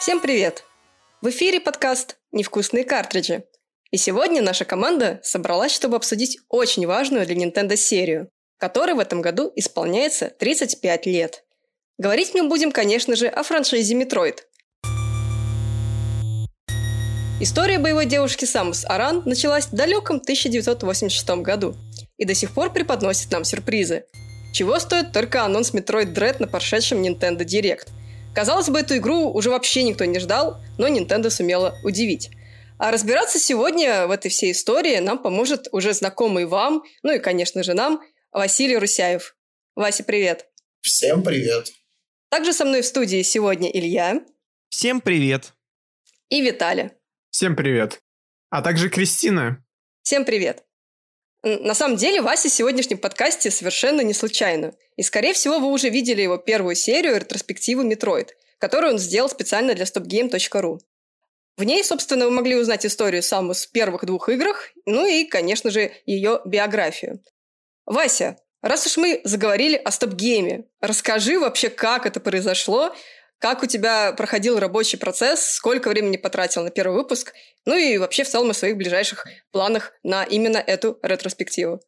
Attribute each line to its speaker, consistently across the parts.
Speaker 1: Всем привет! В эфире подкаст «Невкусные картриджи». И сегодня наша команда собралась, чтобы обсудить очень важную для Nintendo серию, которой в этом году исполняется 35 лет. Говорить мы будем, конечно же, о франшизе Metroid. История боевой девушки Самус Аран началась в далеком 1986 году и до сих пор преподносит нам сюрпризы. Чего стоит только анонс Metroid Dread на прошедшем Nintendo Direct – Казалось бы, эту игру уже вообще никто не ждал, но Nintendo сумела удивить. А разбираться сегодня в этой всей истории нам поможет уже знакомый вам, ну и, конечно же, нам, Василий Русяев. Вася, привет.
Speaker 2: Всем привет.
Speaker 1: Также со мной в студии сегодня Илья.
Speaker 3: Всем привет.
Speaker 1: И Виталий.
Speaker 4: Всем привет. А также Кристина.
Speaker 1: Всем привет. На самом деле, Вася в сегодняшнем подкасте совершенно не случайно. И, скорее всего, вы уже видели его первую серию ретроспективы Metroid, которую он сделал специально для stopgame.ru. В ней, собственно, вы могли узнать историю саму с первых двух играх, ну и, конечно же, ее биографию. Вася, раз уж мы заговорили о стоп-гейме, расскажи вообще, как это произошло, как у тебя проходил рабочий процесс, сколько времени потратил на первый выпуск, ну и вообще в целом о своих ближайших планах на именно эту ретроспективу?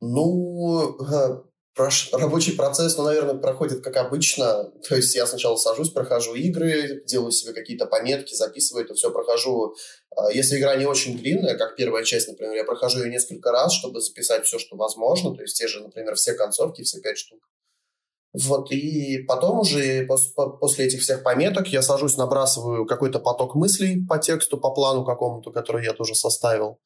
Speaker 2: Ну, э, рабочий процесс, ну, наверное, проходит как обычно. То есть я сначала сажусь, прохожу игры, делаю себе какие-то пометки, записываю это все, прохожу. А, если игра не очень длинная, как первая часть, например, я прохожу ее несколько раз, чтобы записать все, что возможно. То есть те же, например, все концовки, все пять штук. Вот, и потом уже после этих всех пометок я сажусь, набрасываю какой-то поток мыслей по тексту, по плану какому-то, который я тоже составил.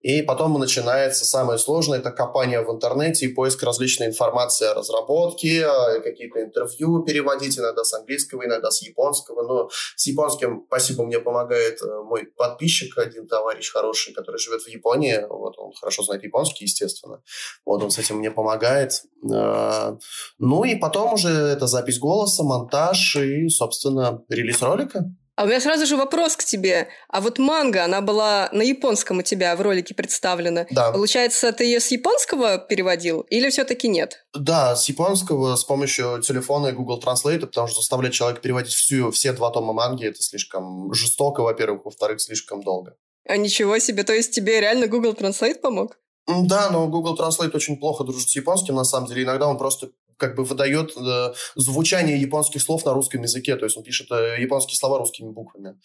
Speaker 2: И потом начинается самое сложное, это копание в интернете и поиск различной информации о разработке, какие-то интервью переводить, иногда с английского, иногда с японского. Но с японским, спасибо, мне помогает э, мой подписчик, один товарищ хороший, который живет в Японии. Вот он хорошо знает японский, естественно. Вот он с этим мне помогает. Э, ну и потом уже это запись голоса, монтаж и, собственно, релиз ролика.
Speaker 1: А у меня сразу же вопрос к тебе. А вот манга, она была на японском у тебя в ролике представлена.
Speaker 2: Да.
Speaker 1: Получается, ты ее с японского переводил или все-таки нет?
Speaker 2: Да, с японского с помощью телефона и Google Translate, потому что заставлять человека переводить всю, все два тома манги, это слишком жестоко, во-первых, во-вторых, слишком долго.
Speaker 1: А ничего себе, то есть тебе реально Google Translate помог?
Speaker 2: Да, но Google Translate очень плохо дружит с японским, на самом деле. Иногда он просто как бы выдает э, звучание японских слов на русском языке, то есть он пишет э, японские слова русскими буквами.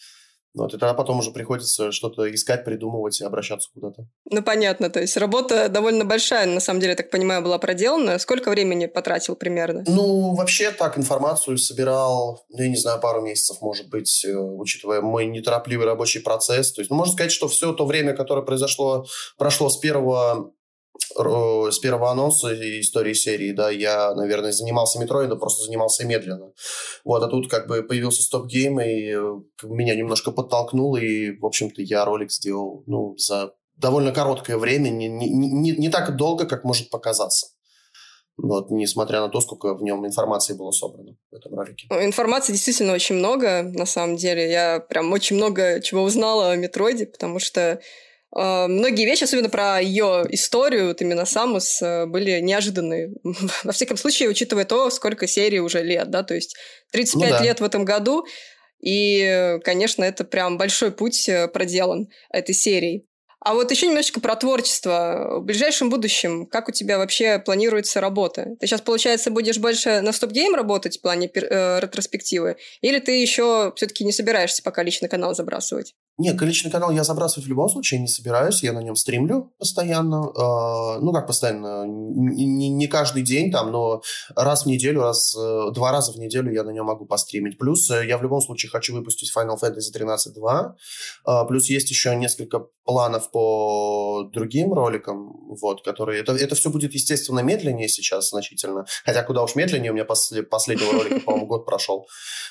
Speaker 2: Вот, и тогда потом уже приходится что-то искать, придумывать и обращаться куда-то.
Speaker 1: Ну, понятно. То есть работа довольно большая, на самом деле, я так понимаю, была проделана. Сколько времени потратил примерно?
Speaker 2: Ну, вообще так, информацию собирал, ну, я не знаю, пару месяцев, может быть, э, учитывая мой неторопливый рабочий процесс. То есть, ну, можно сказать, что все то время, которое произошло, прошло с первого с первого анонса истории серии, да, я, наверное, занимался метроидом, просто занимался медленно. Вот, а тут как бы появился StopGame, и э, меня немножко подтолкнул, и, в общем-то, я ролик сделал, ну, за довольно короткое время, не, не, не, не так долго, как может показаться. Вот, несмотря на то, сколько в нем информации было собрано в этом ролике.
Speaker 1: Информации действительно очень много, на самом деле. Я прям очень много чего узнала о Метроиде, потому что многие вещи, особенно про ее историю, вот именно Samus, э, были неожиданные. Во всяком случае, учитывая то, сколько серий уже лет, да, то есть 35 ну, да. лет в этом году, и, конечно, это прям большой путь э, проделан этой серией. А вот еще немножечко про творчество. В ближайшем будущем, как у тебя вообще планируется работа? Ты сейчас, получается, будешь больше на стоп-гейм работать в плане э, ретроспективы? Или ты еще все-таки не собираешься пока личный канал забрасывать?
Speaker 2: Нет, личный канал я забрасывать в любом случае не собираюсь. Я на нем стримлю постоянно. Э, ну, как постоянно? Не, не каждый день там, но раз в неделю, раз, э, два раза в неделю я на нем могу постримить. Плюс э, я в любом случае хочу выпустить Final Fantasy 13.2. Э, плюс есть еще несколько планов по другим роликам, вот, которые... Это, это все будет, естественно, медленнее сейчас значительно. Хотя куда уж медленнее, у меня после последнего ролика, по-моему, год прошел.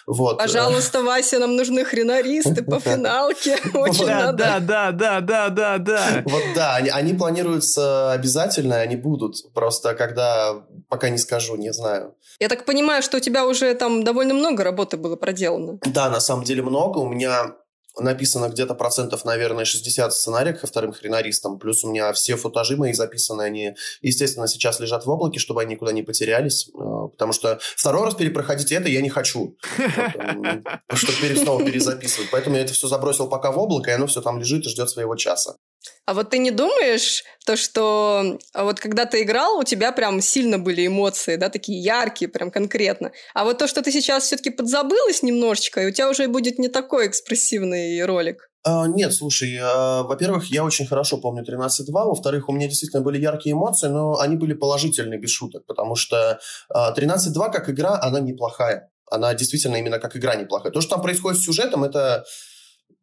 Speaker 2: Вот.
Speaker 1: Пожалуйста, Вася, нам нужны хренаристы по финалке. Очень
Speaker 3: да, Да, да, да, да, да, да.
Speaker 2: Вот да, они, они планируются обязательно, они будут. Просто когда, пока не скажу, не знаю.
Speaker 1: Я так понимаю, что у тебя уже там довольно много работы было проделано.
Speaker 2: Да, на самом деле много. У меня написано где-то процентов, наверное, 60 сценариев ко вторым хренаристам, плюс у меня все футажи мои записаны, они, естественно, сейчас лежат в облаке, чтобы они никуда не потерялись, э, потому что второй раз перепроходить это я не хочу, чтобы снова перезаписывать. Поэтому я это все забросил пока в облако, и оно все там лежит и ждет своего часа.
Speaker 1: А вот ты не думаешь, то, что а вот когда ты играл, у тебя прям сильно были эмоции, да, такие яркие, прям конкретно. А вот то, что ты сейчас все-таки подзабылась немножечко, и у тебя уже будет не такой экспрессивный ролик.
Speaker 2: А, нет, слушай, а, во-первых, я очень хорошо помню 13.2, во-вторых, у меня действительно были яркие эмоции, но они были положительные, без шуток, потому что а, 13.2 как игра, она неплохая. Она действительно именно как игра неплохая. То, что там происходит с сюжетом, это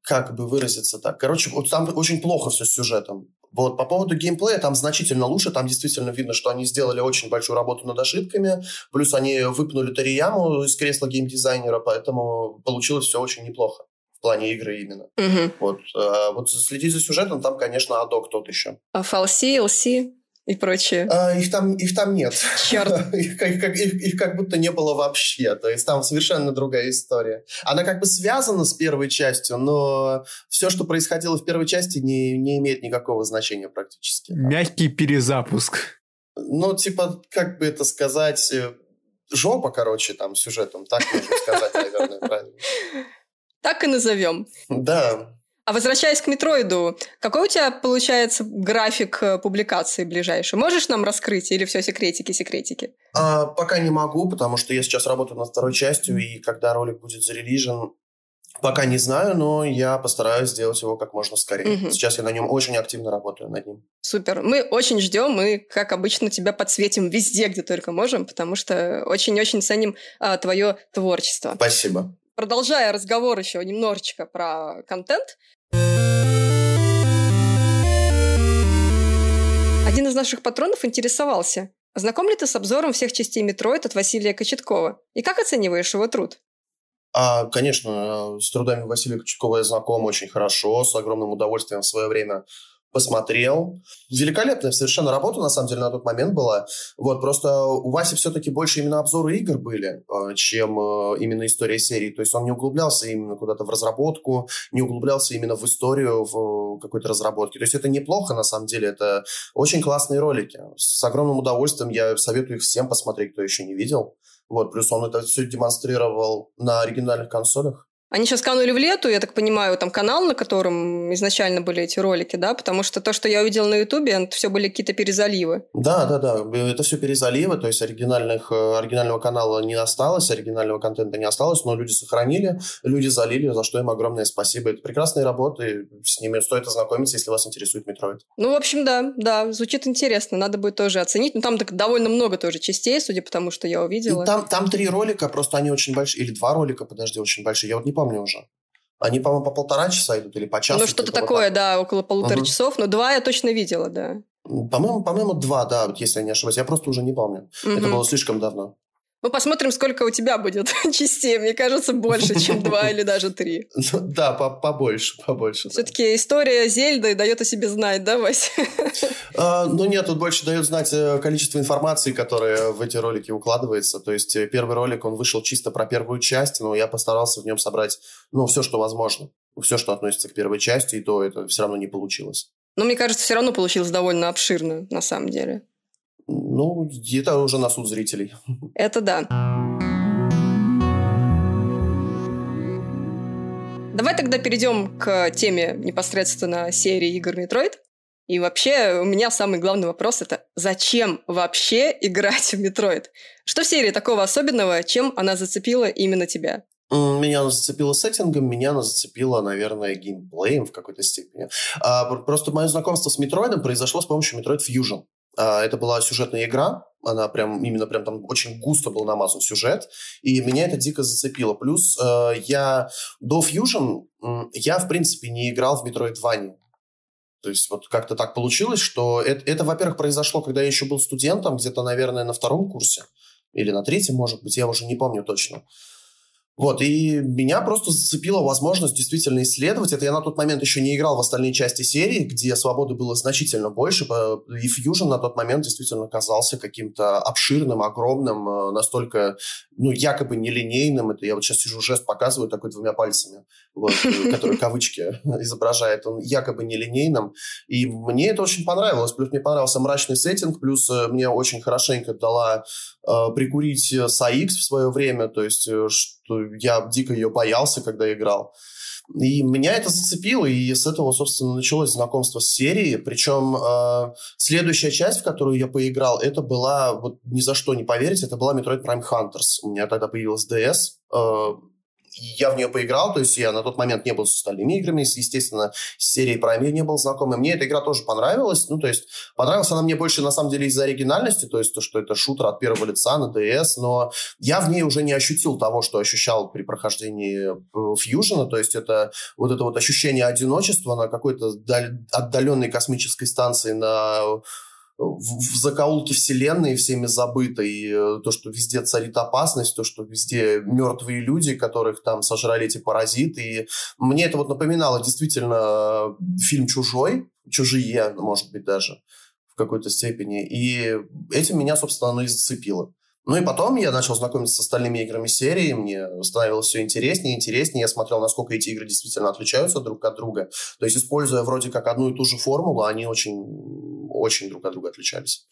Speaker 2: как бы выразиться так. Короче, вот там очень плохо все с сюжетом. Вот по поводу геймплея там значительно лучше, там действительно видно, что они сделали очень большую работу над ошибками, плюс они выпнули Тарияму из кресла геймдизайнера, поэтому получилось все очень неплохо в плане игры именно.
Speaker 1: Угу.
Speaker 2: Вот, а, вот следить за сюжетом там, конечно, адок тот еще.
Speaker 1: А FLC, LC? И прочее?
Speaker 2: А, их, там, их там нет.
Speaker 1: Черт.
Speaker 2: их, их, их, их как будто не было вообще. То есть там совершенно другая история. Она как бы связана с первой частью, но все, что происходило в первой части, не, не имеет никакого значения практически.
Speaker 4: Мягкий перезапуск.
Speaker 2: Ну, типа, как бы это сказать, э, жопа, короче, там, сюжетом, так можно сказать, наверное, правильно.
Speaker 1: Так и назовем.
Speaker 2: Да.
Speaker 1: А возвращаясь к Метроиду, какой у тебя получается график э, публикации ближайший? Можешь нам раскрыть или все секретики-секретики?
Speaker 2: А, пока не могу, потому что я сейчас работаю над второй частью, и когда ролик будет зарелижен, Пока не знаю, но я постараюсь сделать его как можно скорее. Угу. Сейчас я на нем очень активно работаю над ним.
Speaker 1: Супер. Мы очень ждем, мы, как обычно, тебя подсветим везде, где только можем, потому что очень-очень ценим а, твое творчество.
Speaker 2: Спасибо.
Speaker 1: Продолжая разговор еще немножечко про контент, один из наших патронов интересовался, знаком ли ты с обзором всех частей Metroid от Василия Кочеткова? И как оцениваешь его труд?
Speaker 2: А, конечно, с трудами Василия Кочеткова я знаком очень хорошо, с огромным удовольствием в свое время посмотрел. Великолепная совершенно работа, на самом деле, на тот момент была. Вот, просто у Васи все-таки больше именно обзоры игр были, а, чем а, именно история серии. То есть он не углублялся именно куда-то в разработку, не углублялся именно в историю, в какой-то разработке. То есть это неплохо, на самом деле. Это очень классные ролики. С огромным удовольствием я советую их всем посмотреть, кто еще не видел. Вот, плюс он это все демонстрировал на оригинальных консолях.
Speaker 1: Они сейчас канули в лету, я так понимаю, там канал, на котором изначально были эти ролики, да? Потому что то, что я увидела на Ютубе, это все были какие-то перезаливы.
Speaker 2: Да, да, да. Это все перезаливы, то есть оригинальных, э, оригинального канала не осталось, оригинального контента не осталось, но люди сохранили, люди залили, за что им огромное спасибо. Это прекрасные работы, с ними стоит ознакомиться, если вас интересует Metroid.
Speaker 1: Ну, в общем, да, да, звучит интересно, надо будет тоже оценить. Ну, там так довольно много тоже частей, судя по тому, что я увидела.
Speaker 2: там, там три ролика, просто они очень большие, или два ролика, подожди, очень большие, я вот не помню уже. Они, по-моему, по полтора часа идут или по часу.
Speaker 1: Ну, что-то такое, вот да, около полутора угу. часов, но два я точно видела, да.
Speaker 2: По-моему, по-моему, два, да, если я не ошибаюсь. Я просто уже не помню. Угу. Это было слишком давно.
Speaker 1: Мы посмотрим, сколько у тебя будет частей. Мне кажется, больше, чем два или даже три.
Speaker 2: Ну, да, побольше, побольше.
Speaker 1: Все-таки история Зельды дает о себе знать, да, Вася?
Speaker 2: А, ну нет, тут больше дает знать э, количество информации, которая в эти ролики укладывается. То есть э, первый ролик, он вышел чисто про первую часть, но я постарался в нем собрать, ну, все, что возможно. Все, что относится к первой части, и то это все равно не получилось.
Speaker 1: Но мне кажется, все равно получилось довольно обширно, на самом деле.
Speaker 2: Ну, это уже на суд зрителей.
Speaker 1: Это да. Давай тогда перейдем к теме непосредственно серии игр Metroid. И вообще, у меня самый главный вопрос это зачем вообще играть в Metroid? Что в серии такого особенного, чем она зацепила именно тебя?
Speaker 2: Меня она зацепила сеттингом, меня она зацепила, наверное, геймплеем в какой-то степени. А, просто мое знакомство с Метроидом произошло с помощью Metroid Fusion. А, это была сюжетная игра, она прям, именно прям там очень густо был намазан сюжет, и меня это дико зацепило. Плюс э, я до Fusion, я, в принципе, не играл в Metroidvania. То есть вот как-то так получилось, что это, это во-первых, произошло, когда я еще был студентом, где-то, наверное, на втором курсе, или на третьем, может быть, я уже не помню точно. Вот, и меня просто зацепила возможность действительно исследовать это. Я на тот момент еще не играл в остальные части серии, где свободы было значительно больше, и Fusion на тот момент действительно казался каким-то обширным, огромным, э, настолько, ну, якобы нелинейным. Это я вот сейчас сижу, жест показываю такой двумя пальцами, вот, э, который кавычки изображает. Он якобы нелинейным. И мне это очень понравилось. Плюс мне понравился мрачный сеттинг, плюс э, мне очень хорошенько дала э, прикурить SAX в свое время, то есть что я дико ее боялся, когда играл. И меня это зацепило, и с этого, собственно, началось знакомство с серией. Причем э, следующая часть, в которую я поиграл, это была, вот ни за что не поверить, это была Metroid Prime Hunters. У меня тогда появилась DS. Э, я в нее поиграл, то есть я на тот момент не был с остальными играми, естественно, с серией Prime не был знаком, и мне эта игра тоже понравилась, ну, то есть понравилась она мне больше, на самом деле, из-за оригинальности, то есть то, что это шутер от первого лица на DS, но я в ней уже не ощутил того, что ощущал при прохождении Фьюжена, то есть это вот это вот ощущение одиночества на какой-то отдаленной космической станции на в, закоулке вселенной всеми забытой, э, то, что везде царит опасность, то, что везде мертвые люди, которых там сожрали эти паразиты. И мне это вот напоминало действительно э, фильм «Чужой», «Чужие», может быть, даже в какой-то степени. И этим меня, собственно, оно и зацепило. Ну и потом я начал знакомиться с остальными играми серии, мне становилось все интереснее и интереснее, я смотрел, насколько эти игры действительно отличаются друг от друга. То есть, используя вроде как одну и ту же формулу, они очень, очень друг от друга отличались.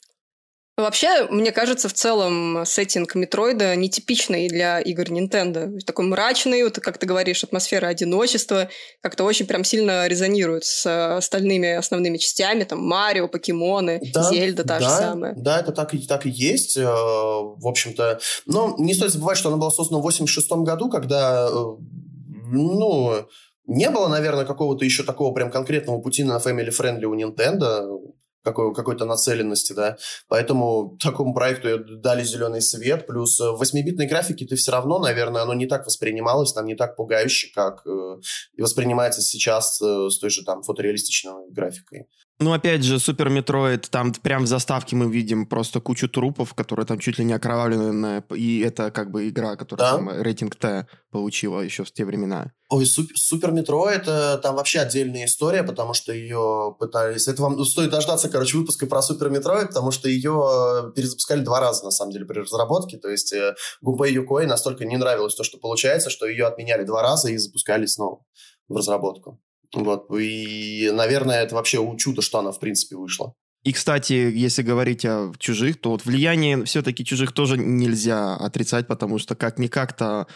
Speaker 1: Вообще, мне кажется, в целом сеттинг Метроида нетипичный для игр Nintendo. Такой мрачный, вот как ты говоришь, атмосфера одиночества как-то очень прям сильно резонирует с остальными основными частями, там Марио, Покемоны, да, Зельда та
Speaker 2: да,
Speaker 1: же самая.
Speaker 2: Да, это так и, так и есть, э, в общем-то. Но не стоит забывать, что она была создана в 86 году, когда, э, ну, не было, наверное, какого-то еще такого прям конкретного пути на Family Friendly у Nintendo какой, какой-то нацеленности, да. Поэтому такому проекту дали зеленый свет. Плюс в 8-битной графике ты все равно, наверное, оно не так воспринималось, там не так пугающе, как э, воспринимается сейчас э, с той же там фотореалистичной графикой.
Speaker 3: Ну, опять же, Super Metroid, там прям в заставке мы видим просто кучу трупов, которые там чуть ли не окровавлены, и это как бы игра, которая да. там рейтинг T получила еще в те времена.
Speaker 2: Ой, Super Metroid, там вообще отдельная история, потому что ее пытались... Это вам стоит дождаться, короче, выпуска про Super Metroid, потому что ее перезапускали два раза, на самом деле, при разработке, то есть э, Гумпей Юкой настолько не нравилось то, что получается, что ее отменяли два раза и запускали снова в разработку. Вот, и, наверное, это вообще чудо, что она, в принципе, вышла.
Speaker 3: И, кстати, если говорить о чужих, то вот влияние все-таки чужих тоже нельзя отрицать, потому что как-никак-то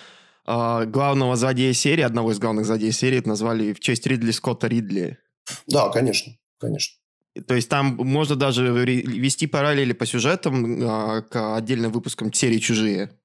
Speaker 3: э, главного злодея серии, одного из главных злодеев серии назвали в честь Ридли Скотта Ридли.
Speaker 2: Да, конечно, конечно.
Speaker 3: То есть там можно даже вести параллели по сюжетам э, к отдельным выпускам серии «Чужие».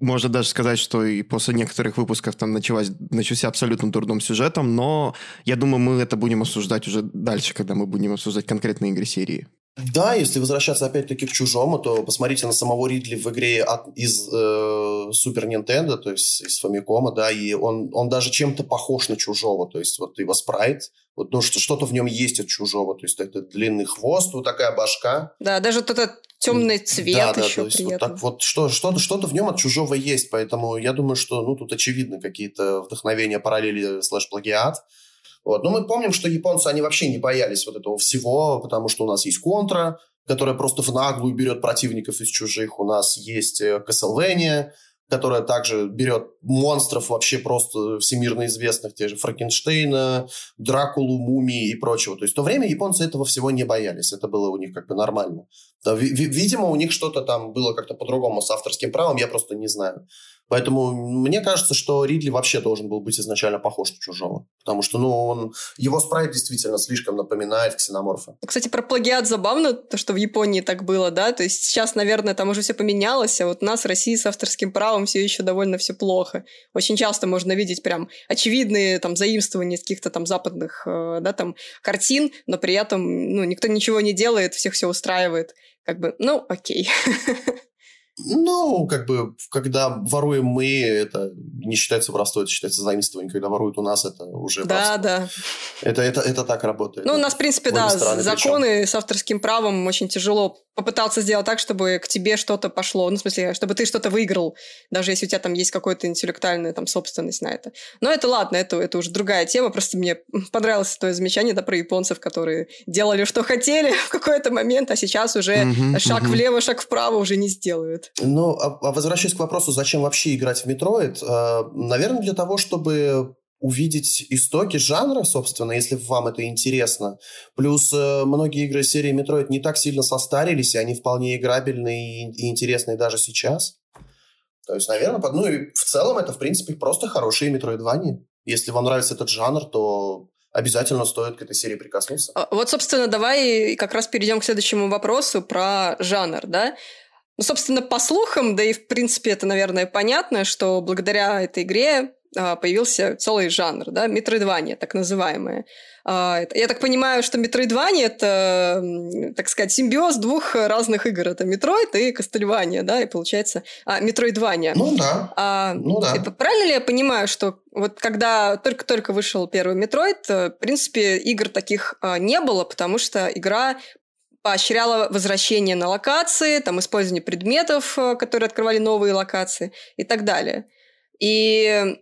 Speaker 3: Можно даже сказать, что и после некоторых выпусков там началась, начался абсолютно дурдом сюжетом, но я думаю, мы это будем обсуждать уже дальше, когда мы будем обсуждать конкретные игры серии.
Speaker 2: Да, если возвращаться опять-таки к чужому, то посмотрите на самого Ридли в игре от, из э, Super Nintendo, то есть из Famicom, да, и он, он даже чем-то похож на чужого, то есть вот его спрайт, вот ну, что, что-то в нем есть от чужого, то есть это длинный хвост, вот такая башка.
Speaker 1: Да, даже вот этот темный цвет да, да, еще то есть.
Speaker 2: Вот так вот что, что-то, что-то в нем от чужого есть, поэтому я думаю, что ну тут очевидно какие-то вдохновения, параллели слэш-плагиат. Вот. Но мы помним, что японцы, они вообще не боялись вот этого всего, потому что у нас есть контра, которая просто в наглую берет противников из чужих. У нас есть Castlevania, которая также берет монстров вообще просто всемирно известных, те же Франкенштейна, Дракулу, Мумии и прочего. То есть в то время японцы этого всего не боялись, это было у них как бы нормально. Видимо, у них что-то там было как-то по-другому с авторским правом, я просто не знаю. Поэтому мне кажется, что Ридли вообще должен был быть изначально похож на чужого. Потому что, ну, он, его спрайт действительно слишком напоминает ксеноморфа.
Speaker 1: Кстати, про плагиат забавно, то, что в Японии так было, да? То есть сейчас, наверное, там уже все поменялось, а вот у нас в России с авторским правом все еще довольно все плохо. Очень часто можно видеть прям очевидные там заимствования каких-то там западных, э, да, там картин, но при этом, ну, никто ничего не делает, всех все устраивает. Как бы, ну, окей.
Speaker 2: Ну, как бы, когда воруем мы, это не считается воровство, это считается заимствование. Когда воруют у нас, это уже
Speaker 1: Да, воровство. да.
Speaker 2: Это, это, это так работает.
Speaker 1: Ну, у нас, в принципе, да, законы причем. с авторским правом очень тяжело попытался сделать так, чтобы к тебе что-то пошло, ну, в смысле, чтобы ты что-то выиграл, даже если у тебя там есть какая-то интеллектуальная там собственность на это. Но это ладно, это, это уже другая тема, просто мне понравилось твое замечание, да, про японцев, которые делали, что хотели в какой-то момент, а сейчас уже uh-huh, шаг uh-huh. влево, шаг вправо уже не сделают.
Speaker 2: Ну, а, а возвращаясь к вопросу, зачем вообще играть в Metroid, э, наверное, для того, чтобы увидеть истоки жанра, собственно, если вам это интересно. Плюс э, многие игры серии Metroid не так сильно состарились, и они вполне играбельные и, и интересные даже сейчас. То есть, наверное, под... ну и в целом это, в принципе, просто хорошие Metroidvania. Если вам нравится этот жанр, то обязательно стоит к этой серии прикоснуться.
Speaker 1: А, вот, собственно, давай как раз перейдем к следующему вопросу про жанр, да? Ну, собственно, по слухам, да и в принципе это, наверное, понятно, что благодаря этой игре а, появился целый жанр, да, метроидвания, так называемое. А, я так понимаю, что метроидвания – это, так сказать, симбиоз двух разных игр. Это метроид и Кастельвания, да, и получается... А, метроидвания.
Speaker 2: Ну да,
Speaker 1: а,
Speaker 2: ну да.
Speaker 1: Это, правильно ли я понимаю, что вот когда только-только вышел первый метроид, э, в принципе, игр таких не было, потому что игра поощряла возвращение на локации, там, использование предметов, э, которые открывали новые локации и так далее. И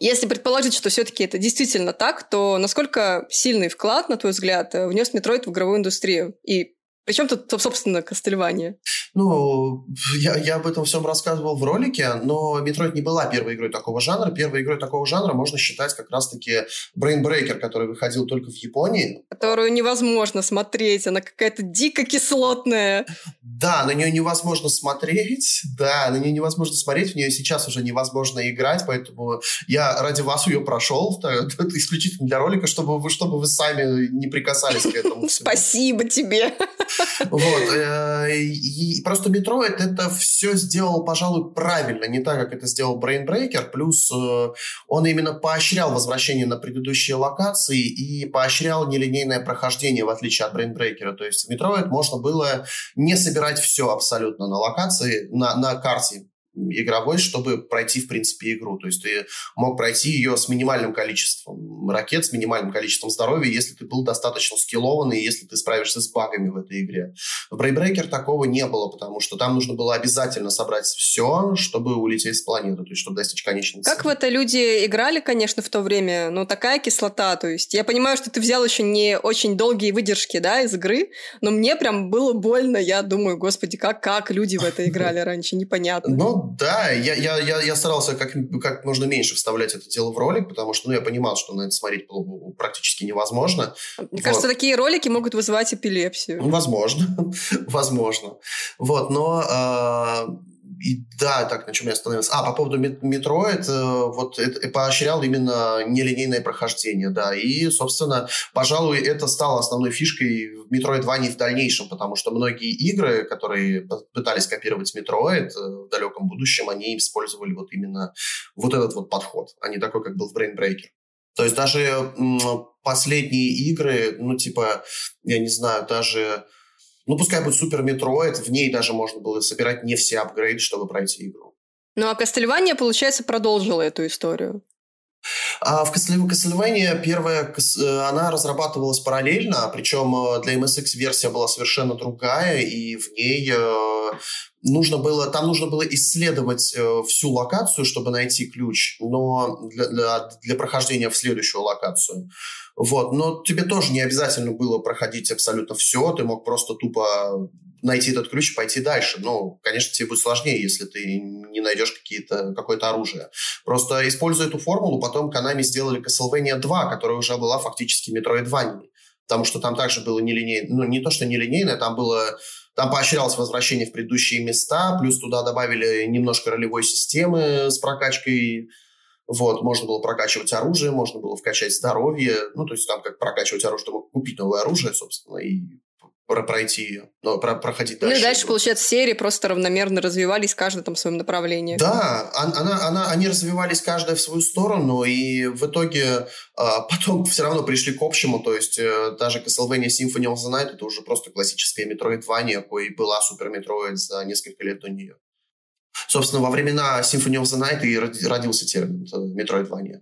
Speaker 1: если предположить, что все-таки это действительно так, то насколько сильный вклад, на твой взгляд, внес Metroid в игровую индустрию? И причем тут, собственно, Кастельвания?
Speaker 2: Ну, я, я об этом всем рассказывал в ролике, но Metroid не была первой игрой такого жанра. Первой игрой такого жанра можно считать как раз-таки Brain Breaker, который выходил только в Японии.
Speaker 1: Которую невозможно смотреть, она какая-то дико кислотная.
Speaker 2: Да, на нее невозможно смотреть, да, на нее невозможно смотреть, в нее сейчас уже невозможно играть, поэтому я ради вас ее прошел, исключительно для ролика, чтобы вы, чтобы вы сами не прикасались к этому.
Speaker 1: Спасибо тебе.
Speaker 2: Вот. Э, и просто Metroid это все сделал, пожалуй, правильно, не так, как это сделал Brain Breaker, плюс э, он именно поощрял возвращение на предыдущие локации и поощрял нелинейное прохождение, в отличие от Brain Breaker. То есть в Metroid можно было не собирать все абсолютно на локации, на, на карте игровой, чтобы пройти, в принципе, игру. То есть ты мог пройти ее с минимальным количеством ракет, с минимальным количеством здоровья, если ты был достаточно скиллованный, если ты справишься с багами в этой игре. В Braybreaker такого не было, потому что там нужно было обязательно собрать все, чтобы улететь с планеты, то есть чтобы достичь конечной
Speaker 1: Как в это люди играли, конечно, в то время, но такая кислота, то есть я понимаю, что ты взял еще не очень долгие выдержки, да, из игры, но мне прям было больно, я думаю, господи, как, как люди в это играли раньше, непонятно.
Speaker 2: Ну, да, я, я, я, я старался как, как можно меньше вставлять это дело в ролик, потому что ну, я понимал, что на это смотреть практически невозможно.
Speaker 1: Мне вот. кажется, такие ролики могут вызывать эпилепсию.
Speaker 2: Возможно, возможно. Вот, но... Э, и да, так, на чем я остановился. А, по поводу Метроид, э, вот это поощрял именно нелинейное прохождение, да, и, собственно, пожалуй, это стало основной фишкой в Metroidvania в дальнейшем, потому что многие игры, которые пытались копировать Metroid э, в далеком будущем, они использовали вот именно вот этот вот подход, а не такой, как был в Brain Breaker. То есть даже последние игры, ну, типа, я не знаю, даже ну, пускай будет Super Metroid, в ней даже можно было собирать не все апгрейды, чтобы пройти игру.
Speaker 1: Ну, а Кастельвания, получается, продолжила эту историю.
Speaker 2: А в Castlevania первая, э, она разрабатывалась параллельно, причем э, для MSX версия была совершенно другая, и в ней э, нужно было, там нужно было исследовать всю локацию, чтобы найти ключ, но для, для, для прохождения в следующую локацию. Вот, но тебе тоже не обязательно было проходить абсолютно все, ты мог просто тупо найти этот ключ и пойти дальше. Ну, конечно, тебе будет сложнее, если ты не найдешь какие-то, какое-то оружие. Просто используя эту формулу, потом Konami сделали Castlevania 2, которая уже была фактически Metroidvania. Потому что там также было нелинейно, ну, не то, что нелинейное, там было там поощрялось возвращение в предыдущие места, плюс туда добавили немножко ролевой системы с прокачкой вот, можно было прокачивать оружие, можно было вкачать здоровье. Ну, то есть там как прокачивать оружие, чтобы купить новое оружие, собственно, и пройти ее, но про проходить
Speaker 1: дальше. Ну и дальше, получается, серии просто равномерно развивались, каждый там в своем направлении.
Speaker 2: Да, она, она, они развивались каждая в свою сторону, и в итоге а, потом все равно пришли к общему, то есть э, даже Castlevania Symphony of the Night это уже просто классическая Metroidvania, кое была Супер Metroid за несколько лет до нее. Собственно, во времена Symphony of the Night и родился термин Metroidvania.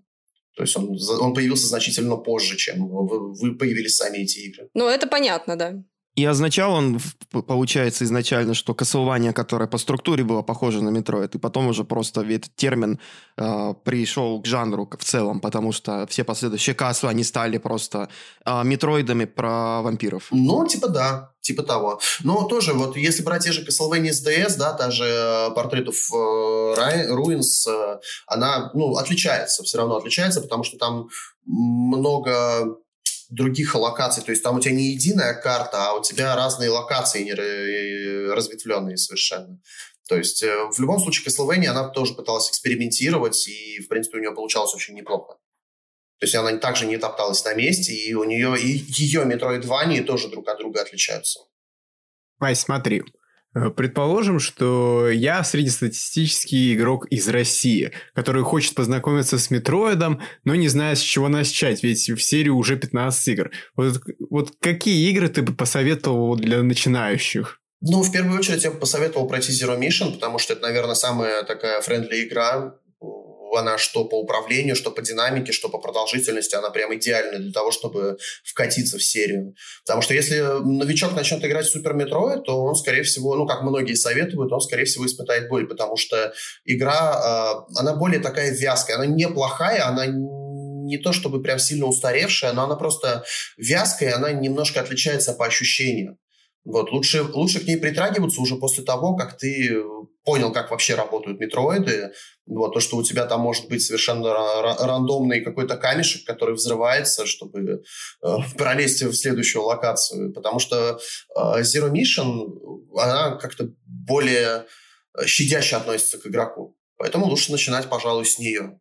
Speaker 2: То есть он, он появился значительно позже, чем вы появились сами эти игры.
Speaker 1: Ну, это понятно, да.
Speaker 3: И означал он, получается, изначально, что Castlevania, которая по структуре была похожа на Metroid, и потом уже просто этот термин э, пришел к жанру в целом, потому что все последующие каслы, они стали просто э, метроидами про вампиров.
Speaker 2: Ну, типа да, типа того. Но тоже, вот если брать те же Castlevania с DS, да, та же э, Portrait of э, Ruin, э, она, ну, отличается, все равно отличается, потому что там много других локаций. То есть там у тебя не единая карта, а у тебя разные локации разветвленные совершенно. То есть э, в любом случае Castlevania, она тоже пыталась экспериментировать, и, в принципе, у нее получалось очень неплохо. То есть она также не топталась на месте, и у нее и ее Metroidvania тоже друг от друга отличаются.
Speaker 4: Вась, смотри, предположим, что я среднестатистический игрок из России, который хочет познакомиться с Метроидом, но не знает, с чего начать, ведь в серии уже 15 игр. Вот, вот какие игры ты бы посоветовал для начинающих?
Speaker 2: Ну, в первую очередь я бы посоветовал пройти Zero Mission, потому что это, наверное, самая такая friendly игра, она что по управлению, что по динамике, что по продолжительности, она прям идеальна для того, чтобы вкатиться в серию. Потому что если новичок начнет играть в Супер Метроид, то он, скорее всего, ну, как многие советуют, он, скорее всего, испытает боль, потому что игра, э, она более такая вязкая, она неплохая, она не то чтобы прям сильно устаревшая, но она просто вязкая, она немножко отличается по ощущениям. Вот, лучше, лучше к ней притрагиваться уже после того, как ты понял, как вообще работают метроиды. Вот, то, что у тебя там может быть совершенно рандомный какой-то камешек, который взрывается, чтобы э, пролезть в следующую локацию. Потому что э, Zero Mission, она как-то более щадяще относится к игроку. Поэтому лучше начинать, пожалуй, с нее.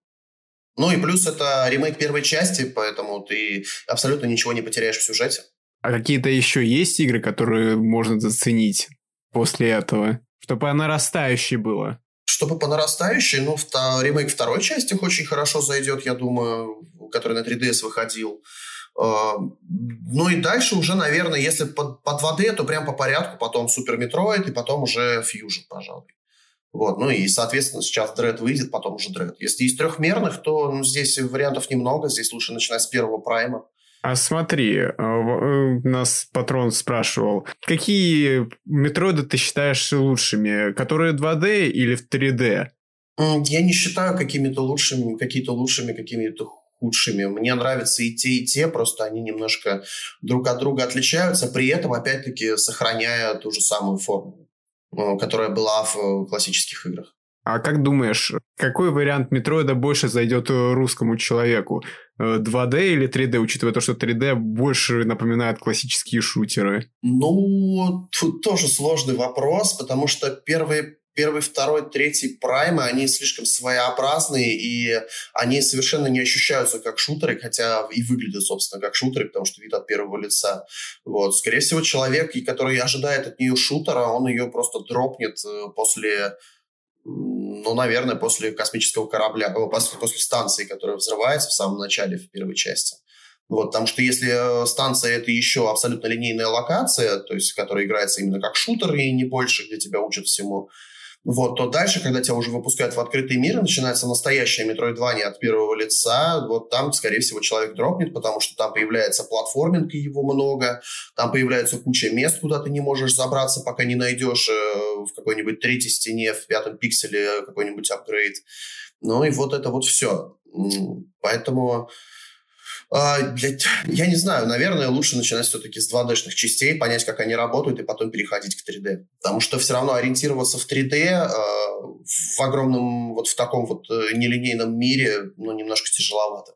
Speaker 2: Ну и плюс это ремейк первой части, поэтому ты абсолютно ничего не потеряешь в сюжете.
Speaker 4: А какие-то еще есть игры, которые можно заценить после этого? Чтобы по нарастающей было.
Speaker 2: Чтобы по нарастающей, ну, вто, ремейк второй части очень хорошо зайдет, я думаю, который на 3DS выходил. Э, ну и дальше уже, наверное, если под, под 2D, то прям по порядку, потом Супер Метроид и потом уже Fusion, пожалуй. Вот, ну и, соответственно, сейчас Dread выйдет, потом уже Dread. Если из трехмерных, то ну, здесь вариантов немного, здесь лучше начинать с первого прайма.
Speaker 4: А смотри, э, э, нас патрон спрашивал, какие метроиды ты считаешь лучшими? Которые 2D или в 3D?
Speaker 2: Я не считаю какими-то лучшими, какие-то лучшими, какими-то худшими. Мне нравятся и те, и те, просто они немножко друг от друга отличаются, при этом, опять-таки, сохраняя ту же самую форму, э, которая была в классических играх.
Speaker 4: А как думаешь, какой вариант метроида больше зайдет русскому человеку? 2D э, или 3D, учитывая то, что 3D больше напоминает классические шутеры?
Speaker 2: Ну, тут тоже сложный вопрос, потому что первые первый, второй, третий праймы, они слишком своеобразные, и они совершенно не ощущаются как шутеры, хотя и выглядят, собственно, как шутеры, потому что вид от первого лица. Вот. Скорее всего, человек, который ожидает от нее шутера, он ее просто дропнет э, после ну, наверное, после космического корабля, после, после станции, которая взрывается в самом начале, в первой части. Вот, потому что если э, станция это еще абсолютно линейная локация, то есть которая играется именно как шутер и не больше, где тебя учат всему, вот, то дальше, когда тебя уже выпускают в открытый мир, начинается настоящее метроидвание от первого лица, вот там, скорее всего, человек дропнет, потому что там появляется платформинг, и его много, там появляется куча мест, куда ты не можешь забраться, пока не найдешь э, в какой-нибудь третьей стене, в пятом пикселе какой-нибудь апгрейд. Ну и вот это вот все. Поэтому я не знаю, наверное, лучше начинать все-таки с 2D-шных частей, понять, как они работают, и потом переходить к 3D. Потому что все равно ориентироваться в 3D а, в огромном, вот в таком вот э, нелинейном мире, ну, немножко тяжеловато.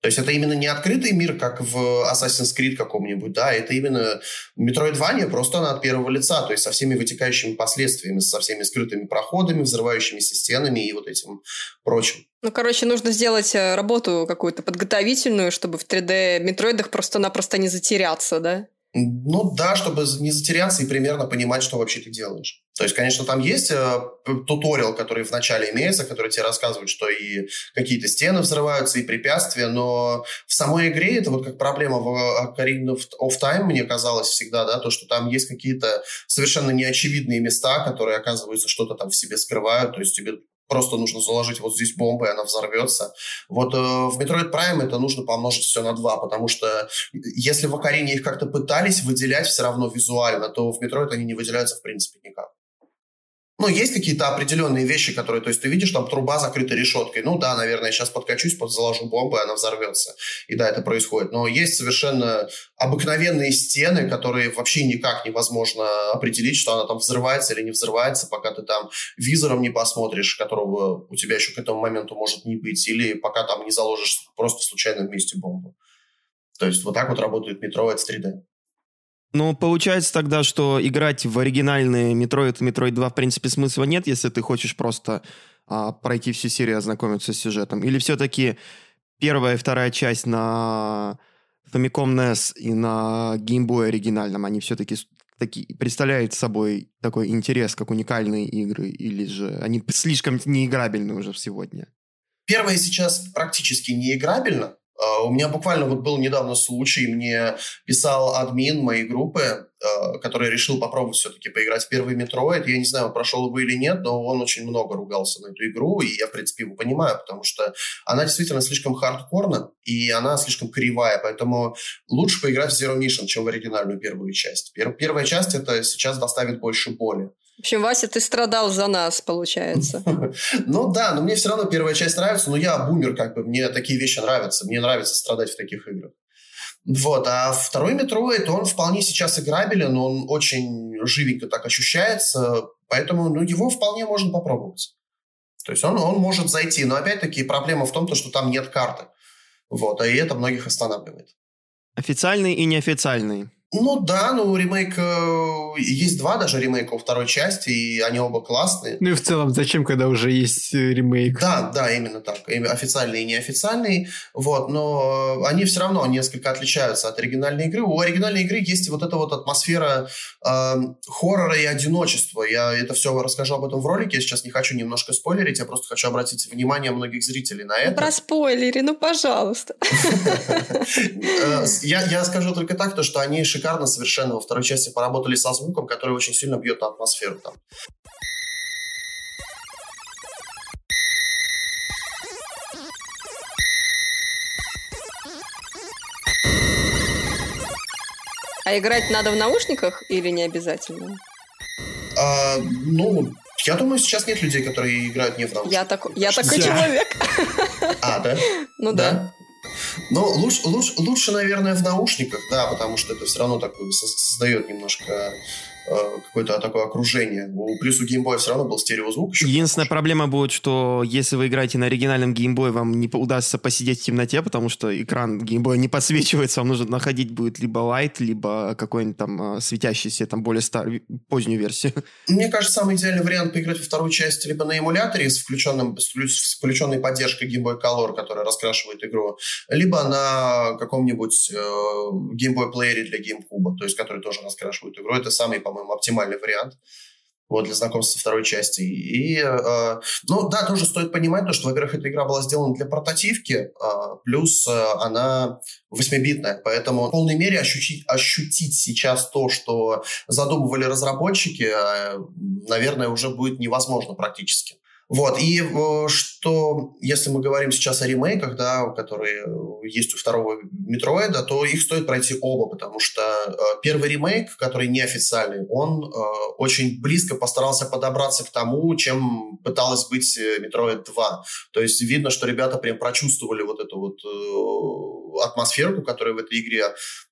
Speaker 2: То есть это именно не открытый мир, как в Assassin's Creed каком-нибудь, да, это именно Metroidvania, просто она от первого лица, то есть со всеми вытекающими последствиями, со всеми скрытыми проходами, взрывающимися стенами и вот этим прочим.
Speaker 1: Ну, короче, нужно сделать э, работу какую-то подготовительную, чтобы в 3D-метроидах просто-напросто не затеряться, да?
Speaker 2: Ну да, чтобы не затеряться и примерно понимать, что вообще ты делаешь. То есть, конечно, там есть э, туториал, который вначале имеется, который тебе рассказывает, что и какие-то стены взрываются, и препятствия, но в самой игре это вот как проблема в Ocarina of Time, мне казалось всегда, да, то, что там есть какие-то совершенно неочевидные места, которые, оказывается, что-то там в себе скрывают, то есть тебе просто нужно заложить вот здесь бомбу, и она взорвется. Вот э, в Metroid Prime это нужно помножить все на два, потому что если в Окарине их как-то пытались выделять все равно визуально, то в Metroid они не выделяются в принципе никак. Ну, есть какие-то определенные вещи, которые, то есть ты видишь, там труба закрыта решеткой. Ну да, наверное, я сейчас подкачусь, под заложу бомбу, и она взорвется. И да, это происходит. Но есть совершенно обыкновенные стены, которые вообще никак невозможно определить, что она там взрывается или не взрывается, пока ты там визором не посмотришь, которого у тебя еще к этому моменту может не быть, или пока там не заложишь просто в случайном месте бомбу. То есть вот так вот работает метро от 3D.
Speaker 3: Ну, получается тогда, что играть в оригинальные Metroid и Metroid 2 в принципе смысла нет, если ты хочешь просто а, пройти всю серию, ознакомиться с сюжетом. Или все-таки первая и вторая часть на Famicom NES и на Game Boy оригинальном, они все-таки такие, представляют собой такой интерес, как уникальные игры, или же они слишком неиграбельны уже сегодня?
Speaker 2: Первая сейчас практически неиграбельна, у меня буквально вот был недавно случай, мне писал админ моей группы, а, который решил попробовать все-таки поиграть в первый Metroid. Я не знаю, прошел его или нет, но он очень много ругался на эту игру, и я, в принципе, его понимаю, потому что она действительно слишком хардкорна, и она слишком кривая, поэтому лучше поиграть в Zero Mission, чем в оригинальную первую часть. Первая часть это сейчас доставит больше боли.
Speaker 1: В общем, Вася, ты страдал за нас, получается.
Speaker 2: Ну да, но мне все равно первая часть нравится, но я бумер, как бы, мне такие вещи нравятся, мне нравится страдать в таких играх. Вот, а второй Metroid, он вполне сейчас играбелен, он очень живенько так ощущается, поэтому ну, его вполне можно попробовать. То есть он, он может зайти, но опять-таки проблема в том, то, что там нет карты. Вот, а и это многих останавливает.
Speaker 3: Официальный и неофициальный.
Speaker 2: Ну да, ну ремейк... Э, есть два даже ремейка у второй части, и они оба классные.
Speaker 4: Ну и в целом, зачем, когда уже есть э, ремейк?
Speaker 2: Да, да, именно так. Официальный и неофициальный. Вот, но они все равно несколько отличаются от оригинальной игры. У оригинальной игры есть вот эта вот атмосфера э, хоррора и одиночества. Я это все расскажу об этом в ролике. Я сейчас не хочу немножко спойлерить, я просто хочу обратить внимание многих зрителей на это.
Speaker 1: Про спойлери, ну пожалуйста.
Speaker 2: Э, я скажу только так, то что они шикарно совершенно во второй части поработали со звуком, который очень сильно бьет на атмосферу там.
Speaker 1: А играть надо в наушниках или не обязательно?
Speaker 2: А, ну, я думаю, сейчас нет людей, которые играют не в наушниках.
Speaker 1: Я, так, я такой человек.
Speaker 2: А, да?
Speaker 1: Ну да. да.
Speaker 2: Но лучше, лучше, лучше, наверное, в наушниках, да, потому что это все равно такое создает немножко какое-то такое окружение. У, плюс у геймбоя все равно был стереозвук.
Speaker 3: Еще Единственная проблема будет, что если вы играете на оригинальном геймбое, вам не удастся посидеть в темноте, потому что экран геймбоя не подсвечивается, вам нужно находить будет либо лайт, либо какой-нибудь там э, светящийся, там более стар... позднюю версию.
Speaker 2: Мне кажется, самый идеальный вариант поиграть во вторую часть либо на эмуляторе с, включенным, с включенной поддержкой Game Boy Color, которая раскрашивает игру, либо на каком-нибудь э, Game Boy плеере для GameCube, то есть который тоже раскрашивает игру. Это самый, по-моему, оптимальный вариант вот, для знакомства со второй части. И, э, ну, да, тоже стоит понимать то, что, во-первых, эта игра была сделана для портативки, э, плюс э, она 8-битная, поэтому в полной мере ощутить, ощутить сейчас то, что задумывали разработчики, э, наверное, уже будет невозможно практически. Вот, и э, что, если мы говорим сейчас о ремейках, да, которые есть у второго Метроида, то их стоит пройти оба, потому что э, первый ремейк, который неофициальный, он э, очень близко постарался подобраться к тому, чем пыталась быть Метроид 2. То есть видно, что ребята прям прочувствовали вот эту вот атмосферу, которая в этой игре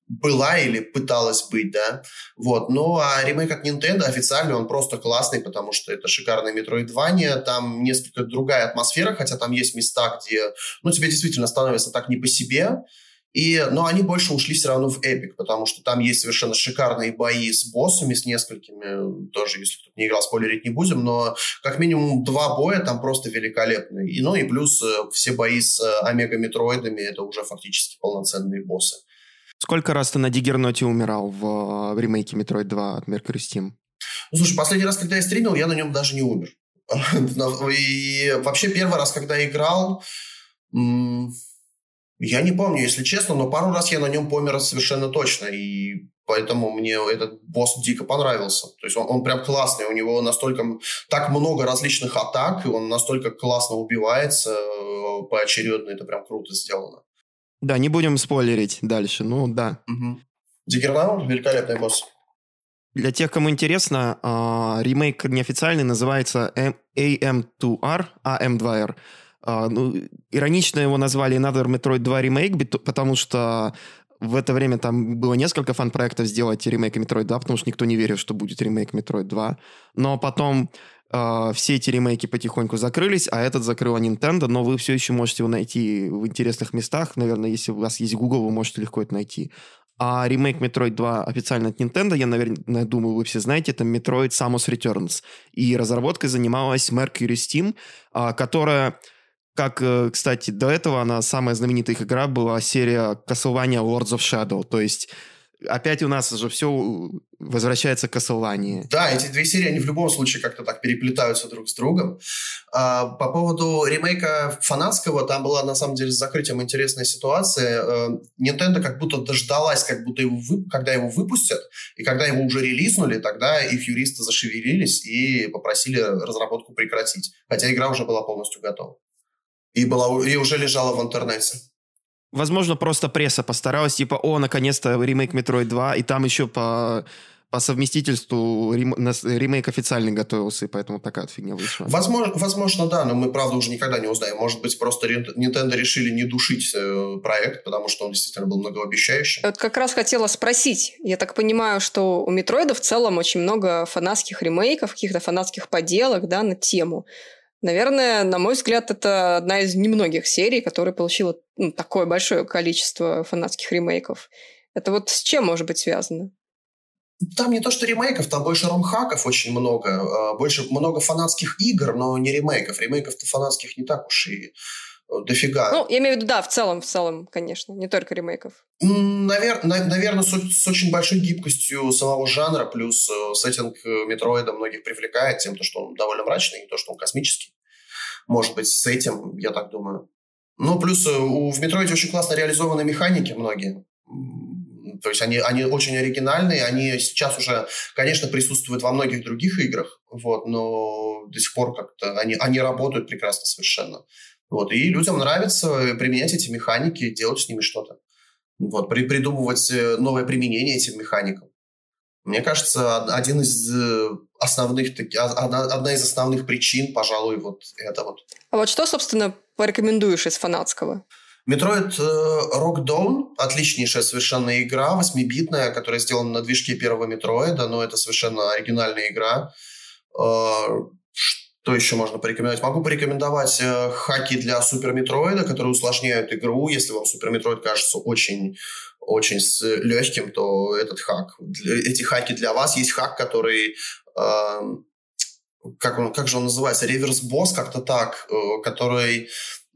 Speaker 2: была или пыталась быть, да, вот, ну, а ремейк от Nintendo официально он просто классный, потому что это шикарный Metroidvania, там несколько другая атмосфера, хотя там есть места, где, ну, тебе действительно становится так не по себе, и, но они больше ушли все равно в эпик, потому что там есть совершенно шикарные бои с боссами, с несколькими, тоже, если кто-то не играл, спойлерить не будем, но как минимум два боя там просто великолепные. И, ну и плюс э, все бои с э, омега-метроидами, это уже фактически полноценные боссы.
Speaker 3: Сколько раз ты на Диггерноте умирал в, в ремейке Metroid 2 от Mercury Steam?
Speaker 2: Ну, слушай, последний раз, когда я стримил, я на нем даже не умер. И вообще первый раз, когда играл, я не помню, если честно, но пару раз я на нем помер совершенно точно. И поэтому мне этот босс дико понравился. То есть он, он прям классный, у него настолько так много различных атак, и он настолько классно убивается э, поочередно, это прям круто сделано.
Speaker 3: Да, не будем спойлерить дальше, ну да.
Speaker 2: Угу. Диггернаут – великолепный босс.
Speaker 3: Для тех, кому интересно, э, ремейк неофициальный называется AM2R, AM2R. Э, ну, иронично его назвали Another Metroid 2 Remake, потому что в это время там было несколько фан-проектов сделать ремейк Metroid 2, потому что никто не верил, что будет ремейк Metroid 2. Но потом э, все эти ремейки потихоньку закрылись, а этот закрыла Nintendo, но вы все еще можете его найти в интересных местах. Наверное, если у вас есть Google, вы можете легко это найти. А ремейк Metroid 2 официально от Nintendo, я, наверное, думаю, вы все знаете, это Metroid Samus Returns. И разработкой занималась Mercury Steam, э, которая как, э, кстати, до этого она самая знаменитая их игра была серия Castlevania Lords of Shadow. То есть опять у нас уже все возвращается к Castlevania.
Speaker 2: Да, эти две серии, они в любом случае как-то так переплетаются друг с другом. А, по поводу ремейка фанатского, там была на самом деле с закрытием интересная ситуация. Э, Nintendo как будто дождалась, как будто его вы... когда его выпустят, и когда его уже релизнули, тогда их юристы зашевелились и попросили разработку прекратить. Хотя игра уже была полностью готова и, была, и уже лежала в интернете.
Speaker 3: Возможно, просто пресса постаралась, типа, о, наконец-то ремейк Metroid 2, и там еще по, по совместительству рем, ремейк официальный готовился, и поэтому такая вот фигня вышла.
Speaker 2: Возможно, возможно, да, но мы, правда, уже никогда не узнаем. Может быть, просто Nintendo решили не душить э, проект, потому что он действительно был многообещающий.
Speaker 1: Вот как раз хотела спросить. Я так понимаю, что у Метроида в целом очень много фанатских ремейков, каких-то фанатских поделок, да, на тему. Наверное, на мой взгляд, это одна из немногих серий, которая получила ну, такое большое количество фанатских ремейков. Это вот с чем может быть связано?
Speaker 2: Там не то, что ремейков, там больше ромхаков очень много. А, больше много фанатских игр, но не ремейков. Ремейков-то фанатских не так уж и дофига.
Speaker 1: Ну, я имею в виду, да, в целом, в целом, конечно, не только ремейков.
Speaker 2: Навер... Наверное, с, с очень большой гибкостью самого жанра, плюс э, сеттинг э, Метроида многих привлекает тем, что он довольно мрачный, и то, что он космический. Может быть, с этим, я так думаю. Ну, плюс э, у, в Метроиде очень классно реализованы механики многие. То есть они, они очень оригинальные, они сейчас уже, конечно, присутствуют во многих других играх, вот, но до сих пор как-то они, они работают прекрасно совершенно. Вот, и людям нравится применять эти механики, делать с ними что-то вот, при, придумывать э, новое применение этим механикам. Мне кажется, один из э, основных, одна, одна из основных причин, пожалуй, вот это вот.
Speaker 1: А вот что, собственно, порекомендуешь из фанатского?
Speaker 2: Metroid э, Rock Dawn – отличнейшая совершенно игра, восьмибитная, которая сделана на движке первого Метроида, но это совершенно оригинальная игра. Что еще можно порекомендовать? Могу порекомендовать э, хаки для Супер Метроида, которые усложняют игру. Если вам Супер Метроид кажется очень очень легким, то этот хак. Эти хаки для вас. Есть хак, который... Э, как, он, как же он называется? Reverse Boss, как-то так, э, который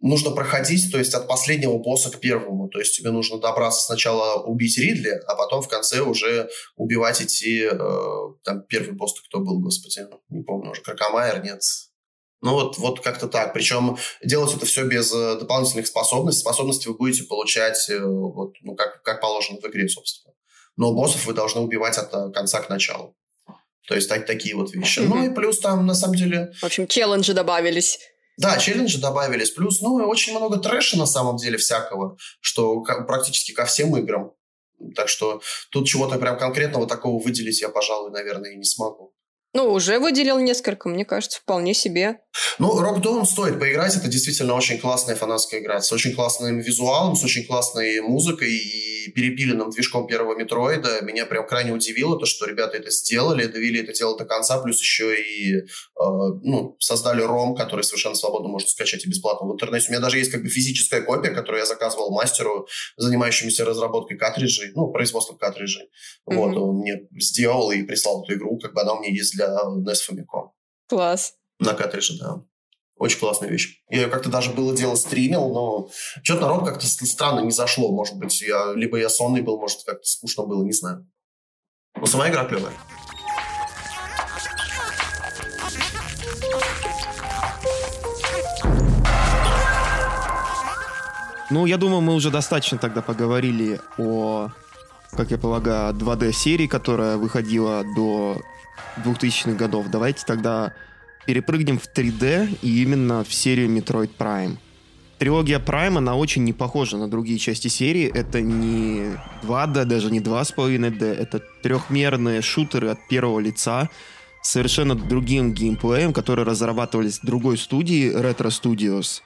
Speaker 2: нужно проходить, то есть от последнего босса к первому. То есть тебе нужно добраться сначала убить Ридли, а потом в конце уже убивать идти... Э, там первый босс кто был, господи, не помню уже, Crocomire, нет. Ну вот, вот как-то так. Причем делать это все без э, дополнительных способностей. Способности вы будете получать э, вот, ну, как, как положено в игре, собственно. Но боссов вы должны убивать от э, конца к началу. То есть так, такие вот вещи. Mm-hmm. Ну и плюс там, на самом деле...
Speaker 1: В общем, челленджи добавились.
Speaker 2: Да, челленджи добавились. Плюс, ну, очень много трэша на самом деле всякого, что практически ко всем играм. Так что тут чего-то прям конкретного такого выделить я, пожалуй, наверное, и не смогу.
Speaker 1: Ну, уже выделил несколько, мне кажется, вполне себе.
Speaker 2: Ну, Rock Dawn стоит поиграть. Это действительно очень классная фанатская игра. С очень классным визуалом, с очень классной музыкой и перепиленным движком первого Метроида. Меня прям крайне удивило то, что ребята это сделали, довели это дело до конца, плюс еще и э, ну, создали ром, который совершенно свободно можно скачать и бесплатно в интернете. У меня даже есть как бы физическая копия, которую я заказывал мастеру, занимающемуся разработкой картриджей, ну, производством картриджей. Mm-hmm. Вот, он мне сделал и прислал эту игру, как бы она у меня есть для NES Famicom.
Speaker 1: Класс.
Speaker 2: На картридже, да. Очень классная вещь. Я как-то даже было дело стримил, но что-то народ как-то странно не зашло. Может быть, я либо я сонный был, может, как-то скучно было, не знаю. Но сама игра клевая.
Speaker 3: Ну, я думаю, мы уже достаточно тогда поговорили о как я полагаю, 2D-серии, которая выходила до 2000-х годов. Давайте тогда перепрыгнем в 3D и именно в серию Metroid Prime. Трилогия Prime, она очень не похожа на другие части серии. Это не 2D, даже не 2,5D. Это трехмерные шутеры от первого лица с совершенно другим геймплеем, которые разрабатывались другой студии, Retro Studios.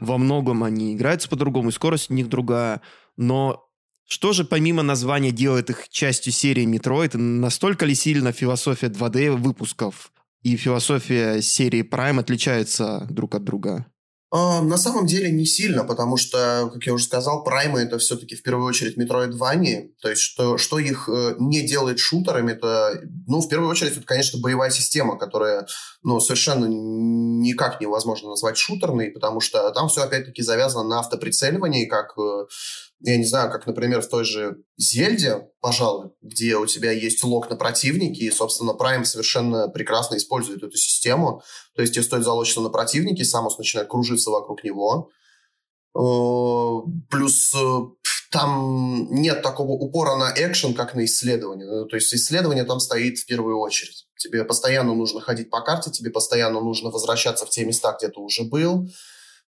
Speaker 3: Во многом они играются по-другому, и скорость у них другая. Но что же помимо названия делает их частью серии Metroid? Настолько ли сильно философия 2D выпусков и философия серии Prime отличаются друг от друга?
Speaker 2: На самом деле не сильно, потому что, как я уже сказал, праймы это все-таки в первую очередь Metroidvania, то есть что, что их э, не делает шутерами, это, ну, в первую очередь, это, конечно, боевая система, которая, ну, совершенно никак невозможно назвать шутерной, потому что там все опять-таки завязано на автоприцеливании, как э, я не знаю, как, например, в той же Зельде, пожалуй, где у тебя есть лог на противнике, и, собственно, Prime совершенно прекрасно использует эту систему. То есть тебе стоит залочиться на противнике, Самус начинает кружиться вокруг него. Плюс э, там нет такого упора на экшен, как на исследование. Ну, то есть исследование там стоит в первую очередь. Тебе постоянно нужно ходить по карте, тебе постоянно нужно возвращаться в те места, где ты уже был.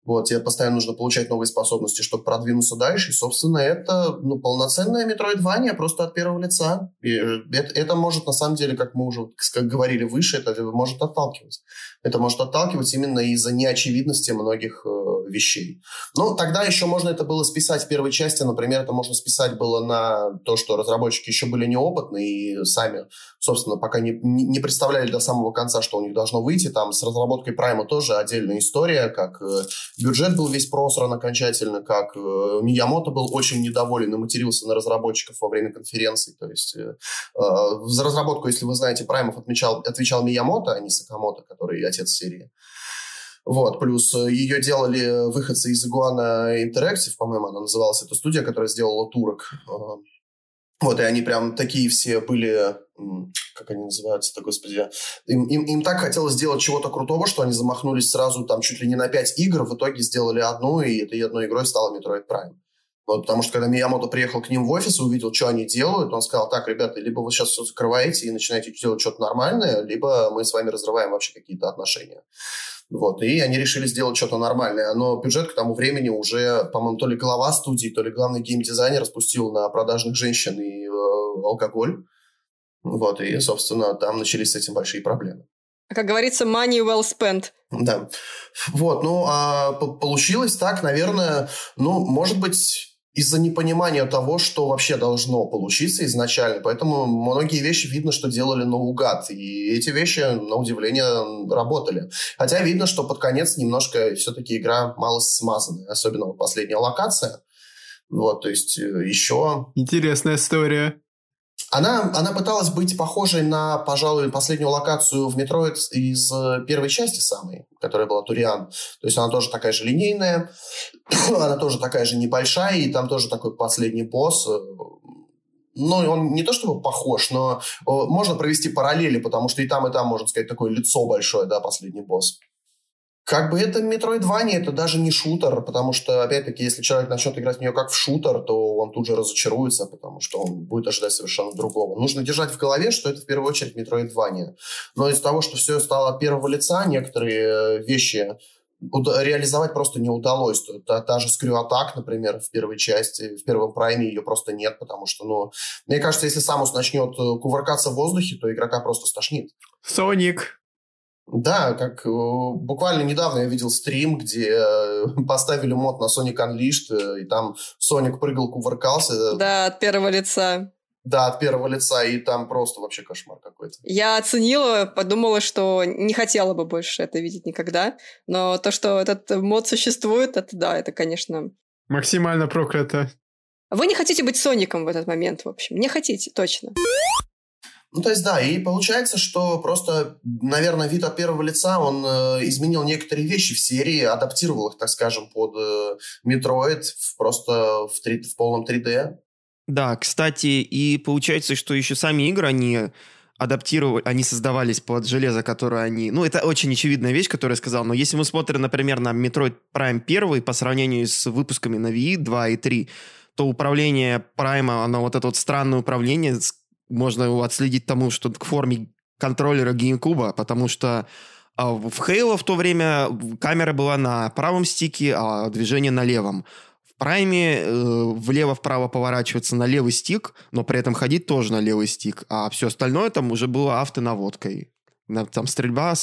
Speaker 2: Вот, тебе постоянно нужно получать новые способности, чтобы продвинуться дальше. И, собственно, это ну, полноценное метроидвание просто от первого лица. И э, это, это может, на самом деле, как мы уже как говорили выше, это может отталкивать. Это может отталкивать именно из-за неочевидности многих э, вещей. Ну, тогда еще можно это было списать в первой части. Например, это можно списать было на то, что разработчики еще были неопытны и сами, собственно, пока не, не представляли до самого конца, что у них должно выйти. Там с разработкой Прайма тоже отдельная история, как э, бюджет был весь просран окончательно, как э, Миямото был очень недоволен и матерился на разработчиков во время конференции. То есть э, э, за разработку, если вы знаете, Праймов отмечал, отвечал Миямото, а не Сакамото, который отец серии. Вот, плюс ее делали выходцы из Iguana Interactive, по-моему, она называлась, эта студия, которая сделала турок. Вот, и они прям такие все были, как они называются-то, господи, им, им, им так хотелось сделать чего-то крутого, что они замахнулись сразу там чуть ли не на пять игр, в итоге сделали одну, и этой одной игрой стала Metroid Prime. Вот, потому что когда Миямото приехал к ним в офис и увидел, что они делают, он сказал, так, ребята, либо вы сейчас все закрываете и начинаете делать что-то нормальное, либо мы с вами разрываем вообще какие-то отношения. Вот, и они решили сделать что-то нормальное. Но бюджет к тому времени уже, по-моему, то ли глава студии, то ли главный геймдизайнер спустил на продажных женщин и э, алкоголь. Вот, и, собственно, там начались с этим большие проблемы.
Speaker 1: Как говорится, money well spent.
Speaker 2: Да. Вот, ну, а получилось так, наверное, ну, может быть, из-за непонимания того, что вообще должно получиться изначально. Поэтому многие вещи видно, что делали наугад. И эти вещи, на удивление, работали. Хотя видно, что под конец немножко все-таки игра мало смазанная. Особенно последняя локация. Вот, то есть э, еще...
Speaker 4: Интересная история.
Speaker 2: Она, она пыталась быть похожей на, пожалуй, последнюю локацию в Метроид из э, первой части самой, которая была Tourian. То есть она тоже такая же линейная, она тоже такая же небольшая, и там тоже такой последний босс. Э, ну, он не то чтобы похож, но э, можно провести параллели, потому что и там, и там, можно сказать, такое лицо большое, да, последний босс. Как бы это Metroidvania, это даже не шутер, потому что, опять-таки, если человек начнет играть в нее как в шутер, то он тут же разочаруется, потому что он будет ожидать совершенно другого. Нужно держать в голове, что это в первую очередь Metroidvania. Но из-за того, что все стало от первого лица, некоторые вещи реализовать просто не удалось. Та, та же Screw Attack, например, в первой части, в первом прайме ее просто нет, потому что, ну, мне кажется, если Самус начнет э, кувыркаться в воздухе, то игрока просто стошнит.
Speaker 4: Соник.
Speaker 2: Да, как э, буквально недавно я видел стрим, где э, поставили мод на Sonic Unleashed, э, и там Соник прыгал, кувыркался.
Speaker 1: Да, от первого лица.
Speaker 2: Да, от первого лица, и там просто вообще кошмар какой-то.
Speaker 1: Я оценила, подумала, что не хотела бы больше это видеть никогда, но то, что этот мод существует, это да, это, конечно...
Speaker 4: Максимально проклято.
Speaker 1: Вы не хотите быть Соником в этот момент, в общем. Не хотите, точно.
Speaker 2: Ну, то есть, да, и получается, что просто, наверное, вид от первого лица, он э, изменил некоторые вещи в серии, адаптировал их, так скажем, под э, в, просто в, 3, в полном 3D.
Speaker 3: Да, кстати, и получается, что еще сами игры, они адаптировали, они создавались под железо, которое они... Ну, это очень очевидная вещь, которую я сказал, но если мы смотрим, например, на Metroid Prime 1 по сравнению с выпусками на Wii 2 и 3, то управление Прайма, оно вот это вот странное управление, можно отследить тому, что к форме контроллера GameCube, потому что а, в Halo в то время камера была на правом стике, а движение на левом. В Прайме э, влево-вправо поворачиваться на левый стик, но при этом ходить тоже на левый стик, а все остальное там уже было автонаводкой. Там стрельба,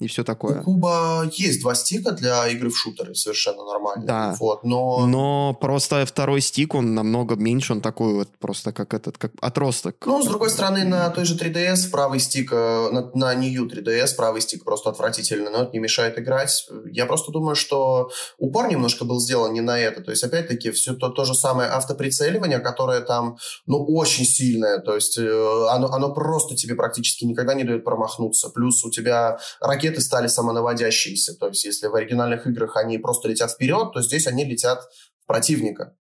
Speaker 3: и все такое.
Speaker 2: У Куба есть два стика для игры в шутеры, совершенно нормально.
Speaker 3: Да.
Speaker 2: Вот, но...
Speaker 3: но просто второй стик, он намного меньше, он такой вот просто как этот, как отросток.
Speaker 2: Ну, с другой стороны, на той же 3DS правый стик, э, на, на New 3DS правый стик просто отвратительный, но это не мешает играть. Я просто думаю, что упор немножко был сделан не на это. То есть, опять-таки, все то, то же самое автоприцеливание, которое там, ну, очень сильное. То есть, э, оно, оно просто тебе практически никогда не дает промахнуться. Плюс у тебя ракеты ракеты стали самонаводящиеся. То есть если в оригинальных играх они просто летят вперед, то здесь они летят в противника.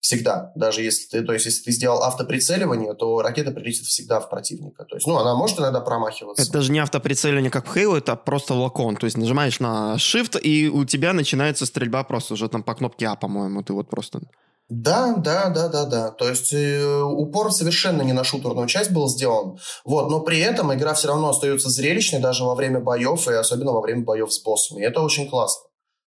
Speaker 2: Всегда. Даже если ты, то есть, если ты сделал автоприцеливание, то ракета прилетит всегда в противника. То есть, ну, она может иногда промахиваться.
Speaker 3: Это даже не автоприцеливание, как в Halo, это просто локон. То есть, нажимаешь на Shift, и у тебя начинается стрельба просто уже там по кнопке А, по-моему. Ты вот просто
Speaker 2: да, да, да, да, да. То есть э, упор совершенно не на шутерную часть был сделан. Вот, но при этом игра все равно остается зрелищной даже во время боев и особенно во время боев с боссами. И это очень классно.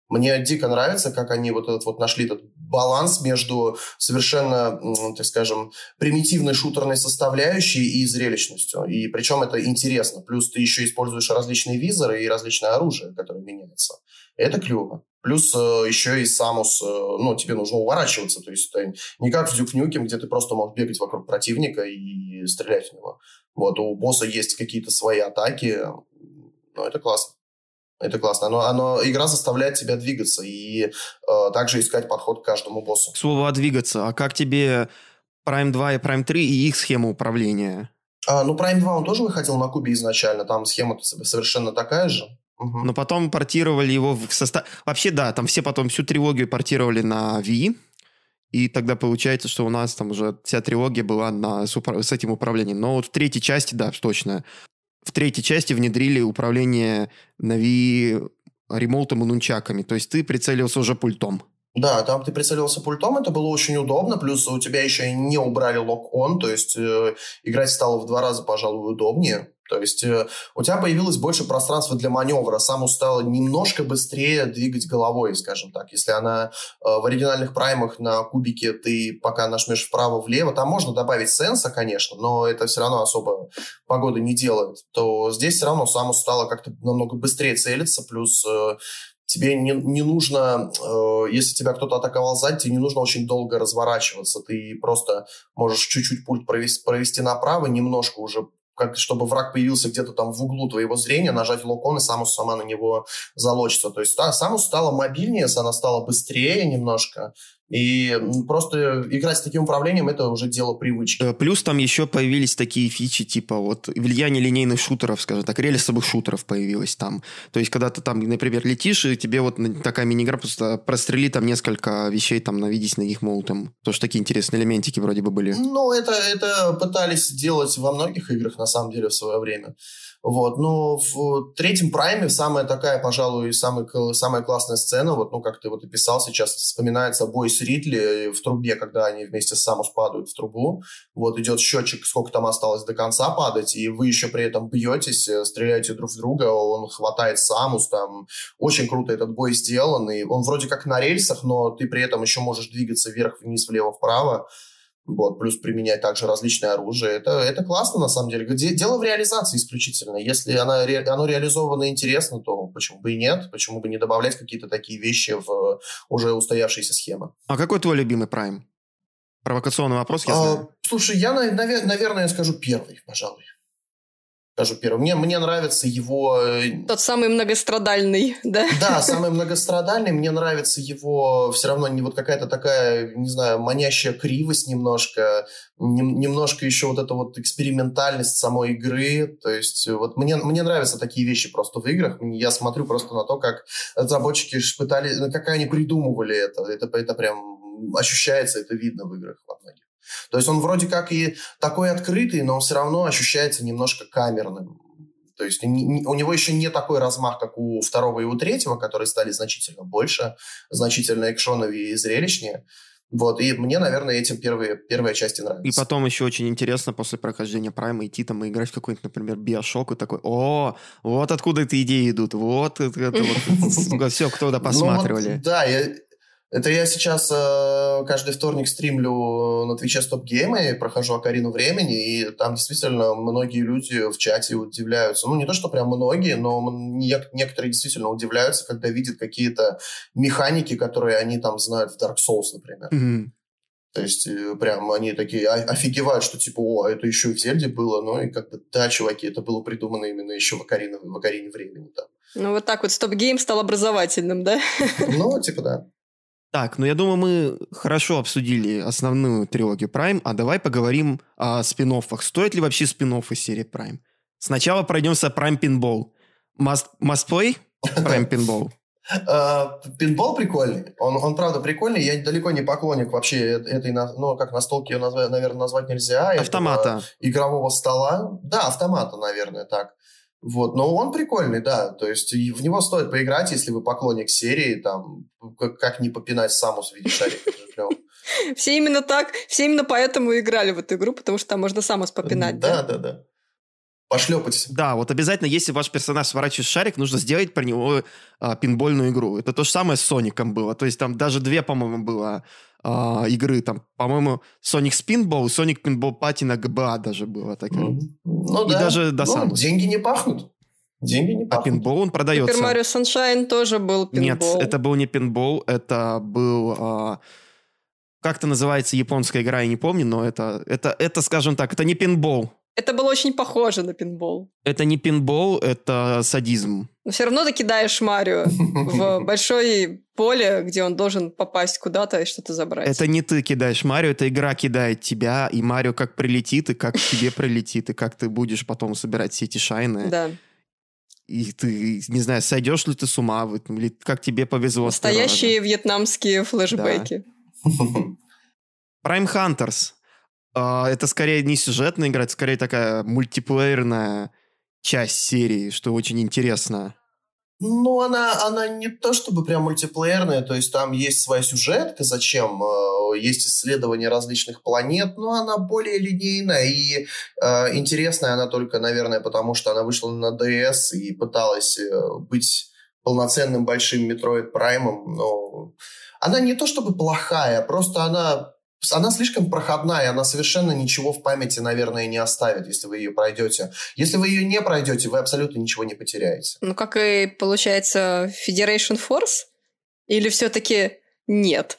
Speaker 2: Мне дико нравится, как они вот этот вот нашли этот баланс между совершенно, так скажем, примитивной шутерной составляющей и зрелищностью. И причем это интересно. Плюс ты еще используешь различные визоры и различное оружие, которое меняется. Это клево. Плюс э, еще и Самус, э, ну, тебе нужно уворачиваться. То есть это не как в Nukem, где ты просто можешь бегать вокруг противника и стрелять в него. Вот, у босса есть какие-то свои атаки. Ну, это классно. Это классно. Оно, оно, игра заставляет тебя двигаться и э, также искать подход к каждому боссу.
Speaker 3: К слову о двигаться. А как тебе Prime 2 и Prime 3 и их схема управления?
Speaker 2: А, ну, Prime 2 он тоже выходил на кубе изначально. Там схема совершенно такая же.
Speaker 3: Угу. Но потом портировали его в состав... Вообще, да, там все потом всю трилогию портировали на Wii. И тогда получается, что у нас там уже вся трилогия была на, с, упра... с этим управлением. Но вот в третьей части, да, точно, в третьей части внедрили управление на Wii ремоутом и нунчаками. То есть ты прицелился уже пультом.
Speaker 2: Да, там ты прицелился пультом, это было очень удобно, плюс у тебя еще и не убрали лок-он, то есть э, играть стало в два раза, пожалуй, удобнее. То есть э, у тебя появилось больше пространства для маневра, сам стало немножко быстрее двигать головой, скажем так. Если она э, в оригинальных праймах на кубике ты пока нажмешь вправо-влево, там можно добавить сенса, конечно, но это все равно особо погода не делает, то здесь все равно сам стало как-то намного быстрее целиться, плюс э, тебе не, не нужно, э, если тебя кто-то атаковал сзади, тебе не нужно очень долго разворачиваться. Ты просто можешь чуть-чуть пульт провести, провести направо, немножко уже как, чтобы враг появился где-то там в углу твоего зрения, нажать локон, и Самус сама на него залочится. То есть да, Самус стала мобильнее, она стала быстрее немножко, и просто играть с таким управлением это уже дело привычки.
Speaker 3: Э, плюс там еще появились такие фичи, типа вот влияние линейных шутеров, скажем так, рельсовых шутеров появилось там. То есть, когда ты там, например, летишь, и тебе вот такая мини-игра просто прострели там несколько вещей, там, навидись на них молотом. Тоже такие интересные элементики вроде бы были.
Speaker 2: Ну, это, это пытались делать во многих играх, на самом деле, в свое время. Вот, но в третьем прайме самая такая, пожалуй, самая, самая классная сцена, вот, ну, как ты вот описал сейчас, вспоминается бой с Ридли в трубе, когда они вместе с Самус падают в трубу. Вот идет счетчик, сколько там осталось до конца падать, и вы еще при этом бьетесь, э, стреляете друг в друга, он хватает Самус, там очень круто этот бой сделан, и он вроде как на рельсах, но ты при этом еще можешь двигаться вверх-вниз, влево-вправо вот, плюс применять также различное оружие. Это, это классно, на самом деле. Дело в реализации исключительно. Если она, оно реализовано интересно, то почему бы и нет? Почему бы не добавлять какие-то такие вещи в уже устоявшиеся схемы?
Speaker 3: А какой твой любимый прайм? Провокационный вопрос, я а, знаю.
Speaker 2: Слушай, я, наверное, скажу первый, пожалуй скажу первым. Мне, мне нравится его... Э,
Speaker 1: Тот самый многострадальный, да?
Speaker 2: Да, самый многострадальный. Мне нравится его все равно не вот какая-то такая, не знаю, манящая кривость немножко, не, немножко еще вот эта вот экспериментальность самой игры. То есть вот мне, мне нравятся такие вещи просто в играх. Я смотрю просто на то, как разработчики пытались, ну, как они придумывали это. Это, это прям ощущается, это видно в играх во многих. То есть он вроде как и такой открытый, но он все равно ощущается немножко камерным. То есть у него еще не такой размах, как у второго и у третьего, которые стали значительно больше, значительно экшоновее и зрелищнее. Вот, и мне, наверное, этим первые, первые части нравятся.
Speaker 3: И потом еще очень интересно после прохождения Прайма идти там и играть в какой-нибудь, например, Биошок и такой, о, вот откуда эти идеи идут, вот это, вот, все, кто-то
Speaker 2: Ну,
Speaker 3: посматривали.
Speaker 2: да, это я сейчас э, каждый вторник стримлю на Твиче Стоп Геймы, прохожу Акарину времени, и там действительно многие люди в чате удивляются. Ну, не то, что прям многие, но не- некоторые действительно удивляются, когда видят какие-то механики, которые они там знают в Dark Souls, например.
Speaker 3: Мгм.
Speaker 2: То есть э, прям они такие офигевают, что типа, о, это еще и в Зельде было, ну и как бы, да, чуваки, это было придумано именно еще в Акарине, в Акарине времени. Там.
Speaker 1: Ну, вот так вот Стоп Гейм стал образовательным, да?
Speaker 2: Ну, типа, да.
Speaker 3: Так, ну я думаю, мы хорошо обсудили основную трилогию Prime, а давай поговорим о спин -оффах. Стоит ли вообще спин из серии Prime? Сначала пройдемся Prime Pinball. Must, must play Prime Pinball?
Speaker 2: А, Пинбол прикольный. Он, он правда прикольный. Я далеко не поклонник вообще этой, ну, как настолки ее, наверное, назвать нельзя. этого
Speaker 3: Автомата.
Speaker 2: Игрового стола. Да, автомата, наверное, так. Вот, но он прикольный, да. То есть в него стоит поиграть, если вы поклонник серии, там, как, как не попинать Самус в виде шарика.
Speaker 1: Все именно так, все именно поэтому играли в эту игру, потому что там можно самос попинать,
Speaker 2: Да,
Speaker 1: да?
Speaker 2: да, да. Пошлепать.
Speaker 3: Да, вот обязательно, если ваш персонаж сворачивает шарик, нужно сделать про него а, пинбольную игру. Это то же самое с Соником было. То есть там даже две, по-моему, было а, игры. Там, по-моему, Sonic Spinball и Sonic Pinball Party на GBA даже было такое.
Speaker 2: Мгм. Ну,
Speaker 3: И
Speaker 2: да.
Speaker 3: даже до
Speaker 2: Ну,
Speaker 3: Самуса.
Speaker 2: деньги не пахнут. Деньги не
Speaker 3: А
Speaker 2: пахнут.
Speaker 3: пинбол он продается.
Speaker 1: Супер Марио Саншайн тоже был
Speaker 3: Нет,
Speaker 1: пинбол.
Speaker 3: это был не пинбол, это был... а, как-то называется японская игра, я не помню, но это, это, это, скажем так, это не пинбол.
Speaker 1: Это было очень похоже на пинбол.
Speaker 3: Это не пинбол, это садизм.
Speaker 1: Но все равно ты кидаешь Марио в большое поле, где он должен попасть куда-то и что-то забрать.
Speaker 3: Это не ты кидаешь Марио, это игра кидает тебя, и Марио как прилетит, и как к тебе прилетит, и как ты будешь потом собирать все эти шайны.
Speaker 1: Да.
Speaker 3: И ты, не знаю, сойдешь ли ты с ума или как тебе повезло.
Speaker 1: Настоящие вьетнамские флешбеки.
Speaker 3: Prime Hunters. А, это скорее не сюжетная игра, это скорее такая мультиплеерная часть серии, что очень интересно.
Speaker 2: Ну, она, она не то чтобы прям мультиплеерная, то есть там есть своя сюжетка, зачем, э, есть исследование различных планет, но она более линейная и э, интересная она только, наверное, потому что она вышла на DS и пыталась э, быть полноценным большим Metroid Prime, но она не то чтобы плохая, просто она она слишком проходная, она совершенно ничего в памяти, наверное, не оставит, если вы ее пройдете. Если вы ее не пройдете, вы абсолютно ничего не потеряете.
Speaker 1: Ну, как и получается Federation Force? Или все-таки нет?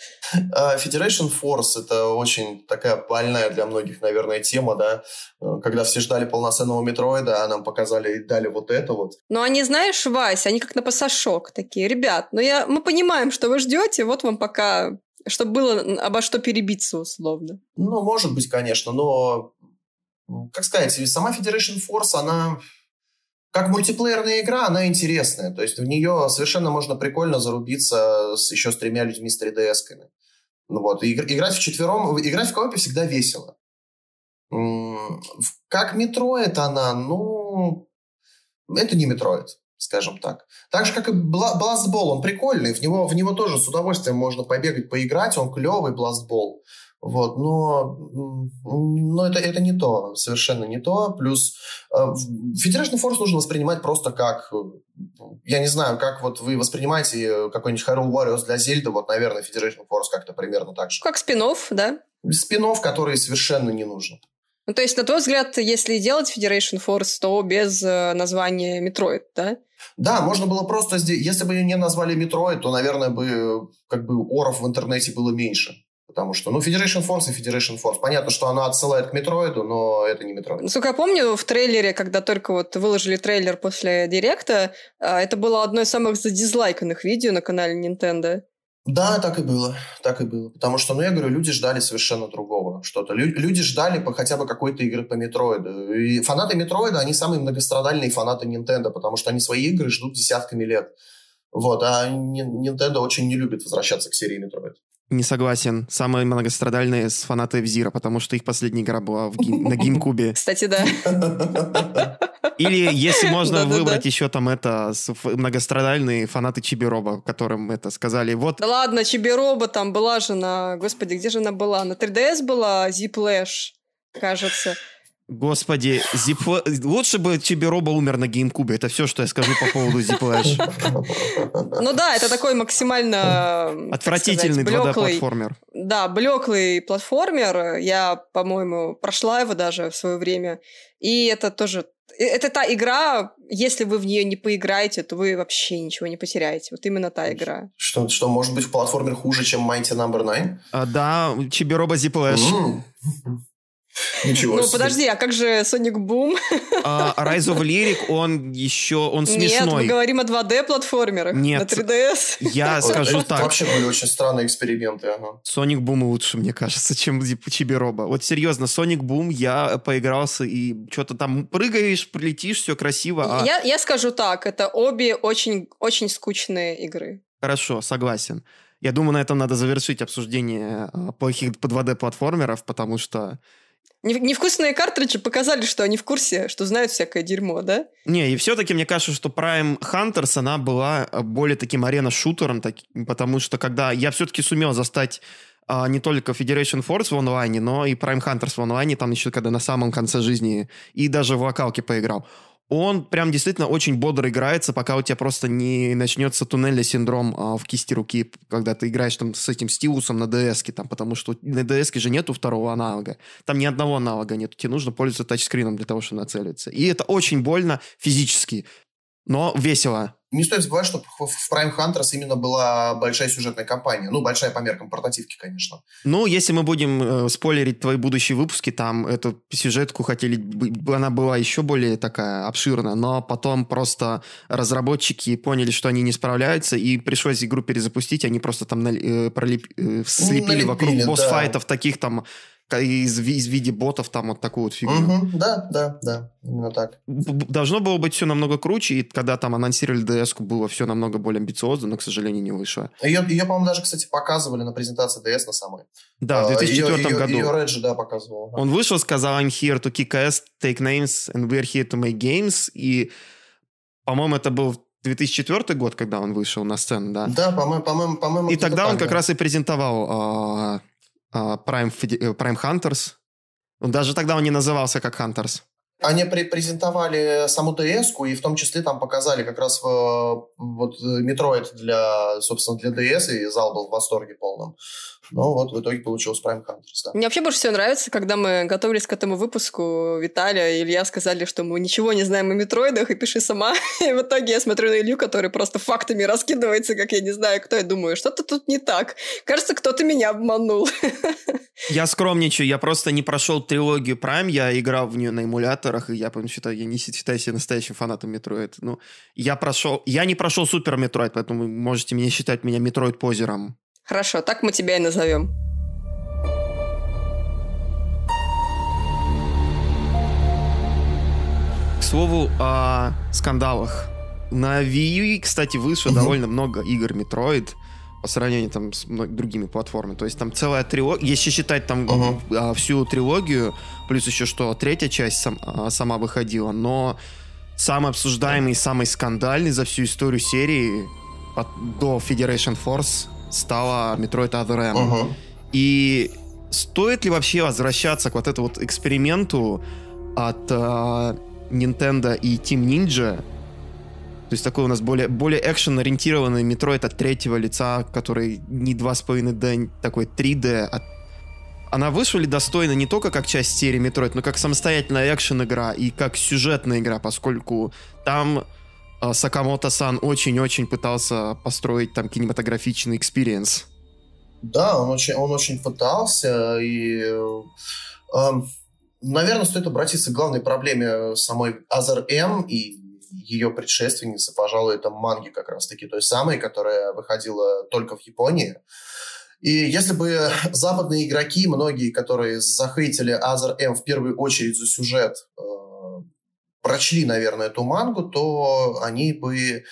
Speaker 2: А, Federation Force — это очень такая больная для многих, наверное, тема, да, Э, когда все ждали полноценного метроида, а нам показали и дали вот это вот.
Speaker 1: Но они, знаешь, Вась, они как на пассажок такие. Ребят, ну я, мы понимаем, что вы ждете, вот вам пока, чтобы было обо что перебиться условно.
Speaker 2: Ну, может быть, конечно, но, как сказать, сама Federation Force, она как мультиплеерная игра, она интересная. То есть в нее совершенно можно прикольно зарубиться с, еще с тремя людьми с 3DS-ками. Ну вот, и игр- играть вчетвером, играть в коопе всегда весело. Как Метроид она, ну, это не Метроид, скажем так. Так же, как и Бла- Blast Ball, он прикольный, в него, в него тоже с удовольствием можно побегать, поиграть, он клевый, Blast Ball. Вот, но, но это, это не то, совершенно не то. Плюс э, Federation Force нужно воспринимать просто как, я не знаю, как вот вы воспринимаете э, какой-нибудь Hyrule Warriors для Зельды, вот, наверное, Federation Force как-то примерно так же.
Speaker 1: Как спин да?
Speaker 2: Спин-оффов, которые совершенно не нужно.
Speaker 1: Ну, то есть, на твой взгляд, если делать Federation Force, то без э, названия Metroid, да?
Speaker 2: Да, можно было просто здесь... Если бы ее не назвали Metroid, то, наверное, бы как бы оров в интернете было меньше. Потому что, ну, Federation Force и Federation Force. Понятно, что она отсылает к Метроиду, но это не Метроид.
Speaker 1: Насколько я помню, в трейлере, когда только вот выложили трейлер после Директа, это было одно из самых задизлайканных видео на канале Nintendo.
Speaker 2: Да, так и было, так и было. Потому что, ну, я говорю, люди ждали совершенно другого что-то. Лю- люди ждали по, хотя бы какой-то игры по Метроиду. И фанаты Метроида, они самые многострадальные фанаты Nintendo, потому что они свои игры ждут десятками лет. Вот, а Nintendo очень не любит возвращаться к серии Метроид.
Speaker 3: Не согласен. Самые многострадальные фанаты F-Zero, потому что их последняя игра была в гейм- на геймкубе.
Speaker 1: Кстати, да.
Speaker 3: Или если можно
Speaker 1: Да-да-да.
Speaker 3: выбрать еще там это многострадальные фанаты Чибироба, которым это сказали. Вот
Speaker 1: Да ладно, Чибироба там была же на... Господи, где же она была? На 3DS была Zplash, кажется.
Speaker 3: Господи, Зипла- лучше бы Чибироба умер на геймкубе. Это все, что я скажу по поводу Zplash.
Speaker 1: Ну да, это такой максимально...
Speaker 3: Отвратительный
Speaker 1: сказать, блеклый-
Speaker 3: 2D-платформер.
Speaker 1: Да, блеклый платформер. Я, по-моему, прошла его даже в свое время. И это тоже... э, Это та игра, если вы в нее не поиграете, то вы вообще ничего не потеряете. Вот именно та игра.
Speaker 2: Что, что может быть в платформер хуже, чем Mighty Number 9?
Speaker 3: А, да, Чибироба Zplash.
Speaker 2: М. Ничего
Speaker 1: Ну,
Speaker 2: себе.
Speaker 1: подожди, а как же Sonic Boom?
Speaker 3: А Rise of Lyric, он еще, он
Speaker 1: Нет, мы
Speaker 3: смешной.
Speaker 1: говорим о 2D-платформерах.
Speaker 3: Нет.
Speaker 1: На 3DS.
Speaker 3: Я скажу
Speaker 2: это
Speaker 3: так.
Speaker 2: Вообще были очень странные эксперименты. ага.
Speaker 3: Sonic Boom лучше, мне кажется, чем Зип- Чибироба. Вот серьезно, Sonic Boom я поигрался и что-то там прыгаешь, прилетишь, все красиво. а-
Speaker 1: Я, я скажу так, это обе очень, очень скучные игры.
Speaker 3: Хорошо, согласен. Я думаю, на этом надо завершить обсуждение а, плохих по 2D-платформеров, потому что...
Speaker 1: Не- Невкусные картриджи показали, что они в курсе, что знают всякое дерьмо, да?
Speaker 3: Не, и все-таки мне кажется, что Prime Hunters, она была а, более таким арена-шутером, таки- потому что когда я все-таки сумел застать а, не только Federation Force в онлайне, но и Prime Hunters в онлайне, там еще когда на самом конце жизни, и даже в локалке поиграл. Он прям действительно очень бодро играется, пока у тебя просто не начнется туннельный синдром а, в кисти руки, когда ты играешь там с этим стилусом на DS, там, потому что на DS же нету второго аналога. Там ни одного аналога нет. Тебе нужно пользоваться тачскрином для того, чтобы нацелиться. И это очень больно физически, но весело.
Speaker 2: Не стоит забывать, что в Prime Hunters именно была большая сюжетная кампания. Ну, большая по меркам портативки, конечно.
Speaker 3: Ну, если мы будем э, спойлерить твои будущие выпуски, там эту сюжетку хотели, бы- она была еще более такая обширная, но потом просто разработчики поняли, что они не справляются, и пришлось игру перезапустить, они просто там нали- э, э, слепили
Speaker 2: налепили,
Speaker 3: вокруг
Speaker 2: да.
Speaker 3: босс-файтов таких там из, из виде ботов там вот такую вот фигню.
Speaker 2: Мгм, Да, да, да, именно так.
Speaker 3: Должно было быть все намного круче, и когда там анонсировали ds было все намного более амбициозно, но, к сожалению, не вышло.
Speaker 2: Ее, ее, по-моему, даже, кстати, показывали на презентации DS на самой.
Speaker 3: Да, в
Speaker 2: А,
Speaker 3: 2004
Speaker 2: ее, ее-
Speaker 3: году.
Speaker 2: Ее Реджи, да, показывал.
Speaker 3: Он вышел, сказал, I'm here to kick ass, take names, and we're here to make games. И, по-моему, это был 2004 год, когда он вышел на сцену, да?
Speaker 2: Да, по-моему, по-моему, по-моему.
Speaker 3: И тогда он как раз и презентовал а, а, Prime, Fide- э, Prime Hunters. Ну, Даже тогда он не назывался как Hunters.
Speaker 2: Они пре- презентовали саму ds и в том числе там показали как раз э, вот э, Metroid для, собственно, для DS, и зал был в восторге полном. Но вот в итоге получилось Prime Hunters, да.
Speaker 1: Мне вообще больше всего нравится, когда мы готовились к этому выпуску, Виталия и Илья сказали, что мы ничего не знаем о метроидах, и пиши сама. И в итоге я смотрю на Илью, который просто фактами раскидывается, как я не знаю кто, и думаю, что-то тут не так. Кажется, кто-то меня обманул.
Speaker 3: Я скромничаю, я просто не прошел трилогию Prime, я играл в нее на эмуляторах, и я прям считаю, я не считаю себя настоящим фанатом Metroid. Ну, я прошел, я не прошел Супер Metroid, поэтому вы можете меня считать меня Metroid позером.
Speaker 1: Хорошо, так мы тебя и назовем.
Speaker 3: К слову о скандалах. На Wii U, кстати, вышло
Speaker 2: Мгм.
Speaker 3: довольно много игр Metroid по сравнению там с другими платформами. То есть там целая трилогия, если считать там а, всю трилогию, плюс еще что третья часть сам- а, сама выходила, но самый обсуждаемый самый скандальный за всю историю серии от- до Federation Force стала Metroid Other M.
Speaker 2: Мгм.
Speaker 3: И стоит ли вообще возвращаться к вот этому вот эксперименту от а, Nintendo и Team Ninja? То есть такой у нас более, более экшен-ориентированный Metroid от третьего лица, который не 2,5D, такой 3D. а- Она вышла ли достойно не только как часть серии Metroid, но как самостоятельная экшен-игра и как сюжетная игра, поскольку там Сакамото-сан очень-очень пытался построить там кинематографичный experience.
Speaker 2: Да, он очень, он очень пытался, и, э, эм, наверное, стоит обратиться к главной проблеме самой Other M и ее предшественницы, пожалуй, это манги как раз-таки той самой, которая выходила только в Японии. И если бы западные игроки, многие, которые захейтили Other M в первую очередь за сюжет, э, прочли, наверное, эту мангу, то они бы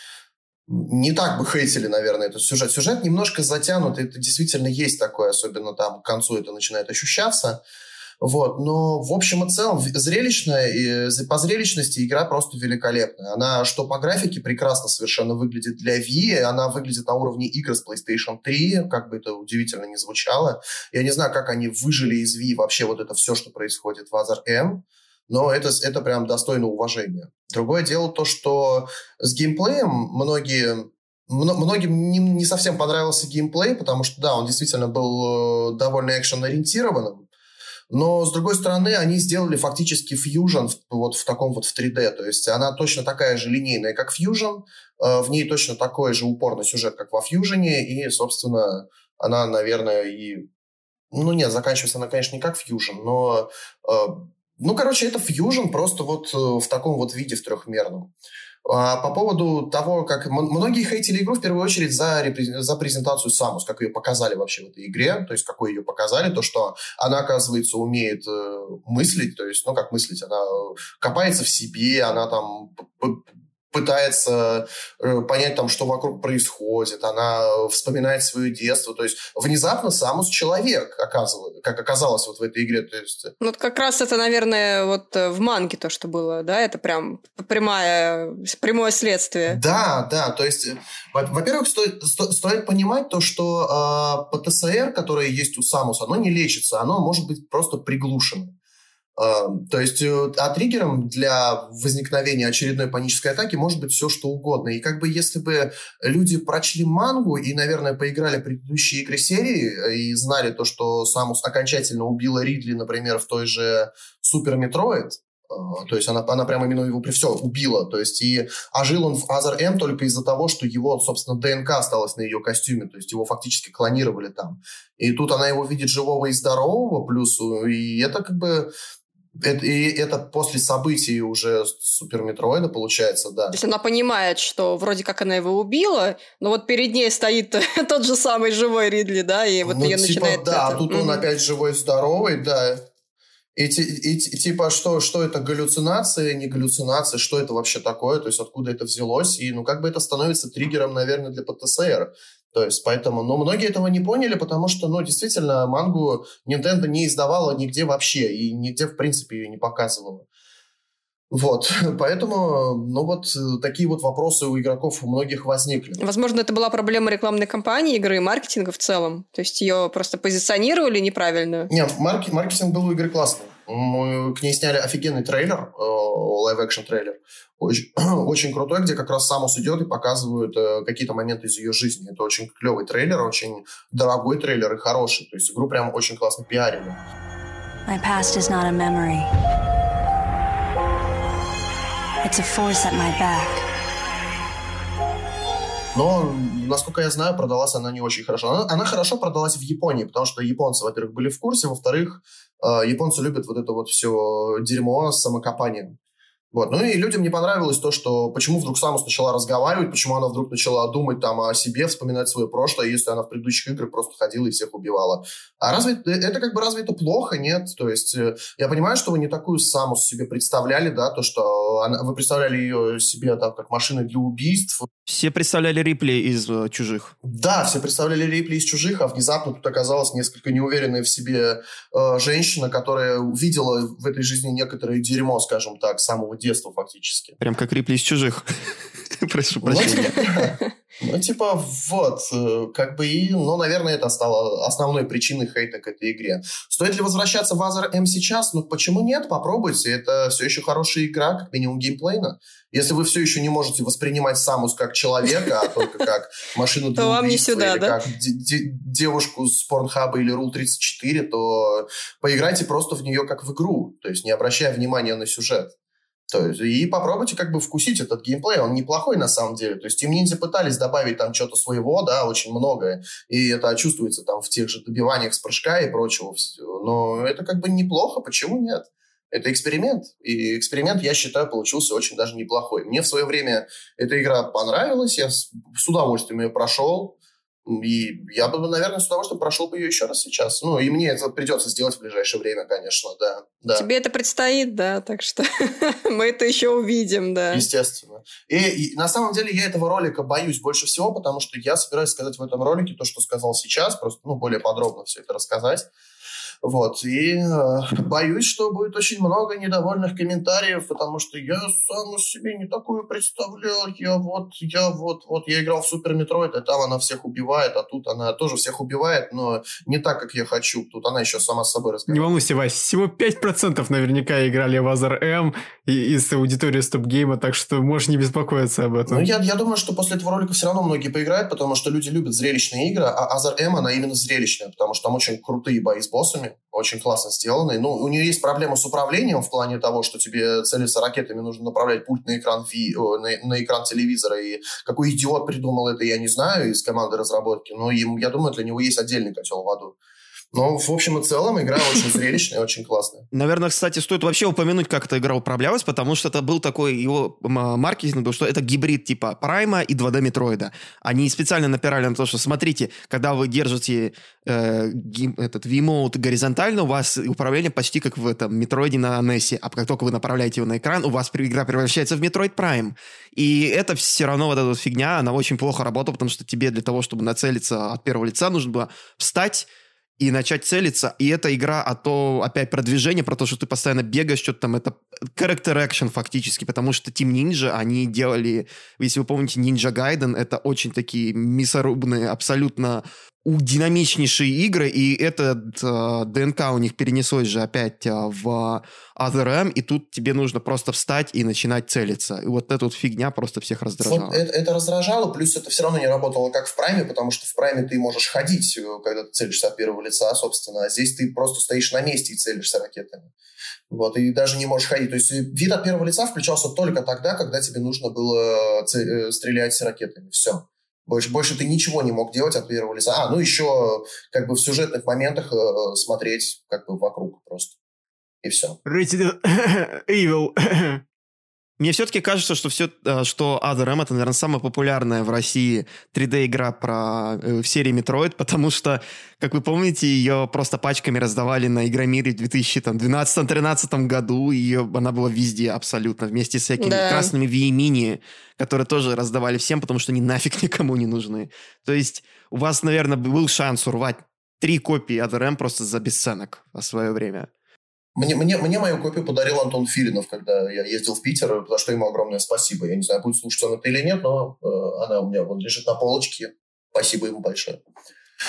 Speaker 2: не так бы хейтили, наверное, этот сюжет. Сюжет немножко затянут, это действительно есть такое, особенно там к концу это начинает ощущаться. Вот, но в общем и целом зрелищная, по зрелищности игра просто великолепная. Она что по графике прекрасно совершенно выглядит для Wii, она выглядит на уровне игр с PlayStation 3, как бы это удивительно не звучало. Я не знаю, как они выжили из Wii вообще вот это все, что происходит в Other M, но это, это прям достойно уважения. Другое дело то, что с геймплеем многие Многим не, не совсем понравился геймплей, потому что, да, он действительно был э, довольно экшен-ориентированным, но, с другой стороны, они сделали фактически Fusion вот в таком вот в 3D. То есть она точно такая же линейная, как Fusion. Э, в ней точно такой же упорный сюжет, как во Fusion. И, собственно, она, наверное, и... Ну, нет, заканчивается она, конечно, не как Fusion, но... Э, ну, короче, это Fusion просто вот э, в таком вот виде, в трехмерном. А, по поводу того, как многие хейтили игру в первую очередь за, за презентацию Самус, как ее показали вообще в этой игре, то есть какой ее показали, то, что она, оказывается, умеет э, мыслить, то есть, ну, как мыслить, она копается в себе, она там пытается э, понять там, что вокруг происходит, она вспоминает свое детство, то есть внезапно Самус человек, оказывается, как оказалось вот в этой игре. То есть...
Speaker 1: Ну, вот как раз это, наверное, вот э, в манге то, что было, да, это прям прямое, прямое следствие.
Speaker 2: Да, да, то есть, во-первых, стоит, сто, стоит понимать то, что э, ПТСР, которое есть у Самуса, оно не лечится, оно может быть просто приглушено. Эм, то есть, э, а триггером для возникновения очередной панической атаки может быть все, что угодно. И как бы если бы люди прочли мангу и, наверное, поиграли предыдущие игры серии э, и знали то, что Самус окончательно убила Ридли, например, в той же Супер Метроид, э, то есть она, она прямо именно его при всех убила. То есть и ожил он в Other M только из-за того, что его, собственно, ДНК осталось на ее костюме. То есть его фактически клонировали там. И тут она его видит живого и здорового, плюс и это как бы это, и это после событий уже Супер Метроида получается, да.
Speaker 1: То есть она понимает, что вроде как она его убила, но вот перед ней стоит тот же самый живой Ридли, да, и вот ну, ее
Speaker 2: типа,
Speaker 1: начинает...
Speaker 2: Да, это... а тут mm-hmm. он опять живой, здоровый, да. И, и, и типа, что, что это галлюцинация, не галлюцинация, что это вообще такое, то есть откуда это взялось, и ну как бы это становится триггером, наверное, для ПТСР. То есть, поэтому, но многие этого не поняли, потому что, ну, действительно, мангу Nintendo не издавала нигде вообще, и нигде, в принципе, ее не показывала. Вот, поэтому, ну вот, такие вот вопросы у игроков у многих возникли.
Speaker 1: Возможно, это была проблема рекламной кампании игры и маркетинга в целом. То есть ее просто позиционировали неправильно.
Speaker 2: Нет, марк- маркетинг был у игры классный. Мы к ней сняли офигенный трейлер, live-action трейлер очень, очень крутой, где как раз Самус идет и показывают э, какие-то моменты из ее жизни. Это очень клевый трейлер, очень дорогой трейлер и хороший. То есть игру прям очень классно пиарили. My past is not a memory. It's a force at my back. Но, насколько я знаю, продалась она не очень хорошо. Она, она хорошо продалась в Японии, потому что японцы, во-первых, были в курсе, во-вторых, э, японцы любят вот это вот все дерьмо с самокопанием. Вот. Ну и людям не понравилось то, что почему вдруг Самус начала разговаривать, почему она вдруг начала думать там о себе, вспоминать свое прошлое, если она в предыдущих играх просто ходила и всех убивала. А разве это как бы разве это плохо? Нет. То есть э, я понимаю, что вы не такую Самус себе представляли, да, то, что она, вы представляли ее себе там как машиной для убийств.
Speaker 3: Все представляли Рипли из э, «Чужих».
Speaker 2: Да, все представляли Рипли из «Чужих», а внезапно тут оказалась несколько неуверенная в себе э, женщина, которая увидела в этой жизни некоторое дерьмо, скажем так, самого детства фактически.
Speaker 3: Прям как Рипли из «Чужих». Прошу прощения.
Speaker 2: Ну, типа, вот, э, как бы и, ну, наверное, это стало основной причиной хейта к этой игре. Стоит ли возвращаться в Азер М сейчас? Ну, почему нет? Попробуйте. Это все еще хорошая игра, как минимум геймплейно. Если вы все еще не можете воспринимать Самус как человека, а только как машину для убийства, или как девушку с Порнхаба или Rule 34, то поиграйте просто в нее как в игру, то есть не обращая внимания на сюжет. То есть, и попробуйте как бы вкусить этот геймплей, он неплохой на самом деле. То есть Team Ninja пытались добавить там что-то своего, да, очень многое, и это чувствуется там в тех же добиваниях с прыжка и прочего. Но это как бы неплохо, почему нет? Это эксперимент, и эксперимент, я считаю, получился очень даже неплохой. Мне в свое время эта игра понравилась, я с, удовольствием ее прошел, И я бы, наверное, с удовольствием прошел бы ее еще раз сейчас. Ну, и мне это придется сделать в ближайшее время, конечно, да. да.
Speaker 1: Тебе это предстоит, да, так что мы это еще увидим, да.
Speaker 2: Естественно. И, и на самом деле я этого ролика боюсь больше всего, потому что я собираюсь сказать в этом ролике то, что сказал сейчас, просто ну, более подробно все это рассказать. Вот. И э, боюсь, что будет очень много недовольных комментариев, потому что я сам себе не такую представлял. Я вот, я вот, вот, я играл в Super Metroid, и там она всех убивает, а тут она тоже всех убивает, но не так, как я хочу. Тут она еще сама с собой разговаривает.
Speaker 4: Не волнуйся, Вась, всего 5% наверняка играли в Other M из аудитории Стоп-гейма, так что можешь не беспокоиться об этом.
Speaker 2: Ну, я, я думаю, что после этого ролика все равно многие поиграют, потому что люди любят зрелищные игры, а Other M, она именно зрелищная, потому что там очень крутые бои с боссами, очень классно сделанный. Ну, у нее есть проблема с управлением в плане того, что тебе целиться ракетами нужно направлять пульт на экран, ви, на, на экран телевизора. И какой идиот придумал это, я не знаю, из команды разработки. Но им, я думаю, для него есть отдельный котел в аду. Но в общем и целом игра очень зрелищная, очень классная.
Speaker 3: Наверное, кстати, стоит вообще упомянуть, как эта игра управлялась, потому что это был такой его маркетинг, был, что это гибрид типа Прайма и 2D Метроида. Они специально напирали на то, что смотрите, когда вы держите э, гим, этот Wiimote горизонтально, у вас управление почти как в этом Метроиде на NES, а как только вы направляете его на экран, у вас игра превращается в Metroid Prime. И это все равно вот эта вот фигня, она очень плохо работала, потому что тебе для того, чтобы нацелиться от первого лица, нужно было встать, и начать целиться. И эта игра, а то опять продвижение, про то, что ты постоянно бегаешь, что-то там, это character action фактически, потому что Team Ninja, они делали, если вы помните, Ninja Gaiden, это очень такие мясорубные, абсолютно динамичнейшие игры, и этот э, ДНК у них перенеслось же опять э, в Other M, и тут тебе нужно просто встать и начинать целиться. И вот эта вот фигня просто всех раздражала.
Speaker 2: Вот это, это раздражало, плюс это все равно не работало как в Прайме, потому что в Прайме ты можешь ходить, э, когда ты целишься от первого лица, собственно, а здесь ты просто стоишь на месте и целишься ракетами. Вот, и даже не можешь ходить. То есть вид от первого лица включался только тогда, когда тебе нужно было э, стрелять ракетами. Все. Больше, больше ты ничего не мог делать от первого лица. А, ну еще как бы в сюжетных моментах э, смотреть как бы вокруг просто. И все.
Speaker 4: Resident Evil.
Speaker 3: Мне все-таки кажется, что все, э, что Other M это, наверное, самая популярная в России 3D-игра про, э, в серии Metroid, потому что, как вы помните, ее просто пачками раздавали на Игромире в 2012-2013 году, и она была везде абсолютно, вместе с всякими да. красными Wii которые тоже раздавали всем, потому что они нафиг никому не нужны. То есть у вас, наверное, был шанс урвать три копии Other M просто за бесценок в свое время.
Speaker 2: Мне, мне, мне мою копию подарил Антон Филинов, когда я ездил в Питер, за что ему огромное спасибо. Я не знаю, будет слушать он это или нет, но э, она у меня вон лежит на полочке. Спасибо ему большое.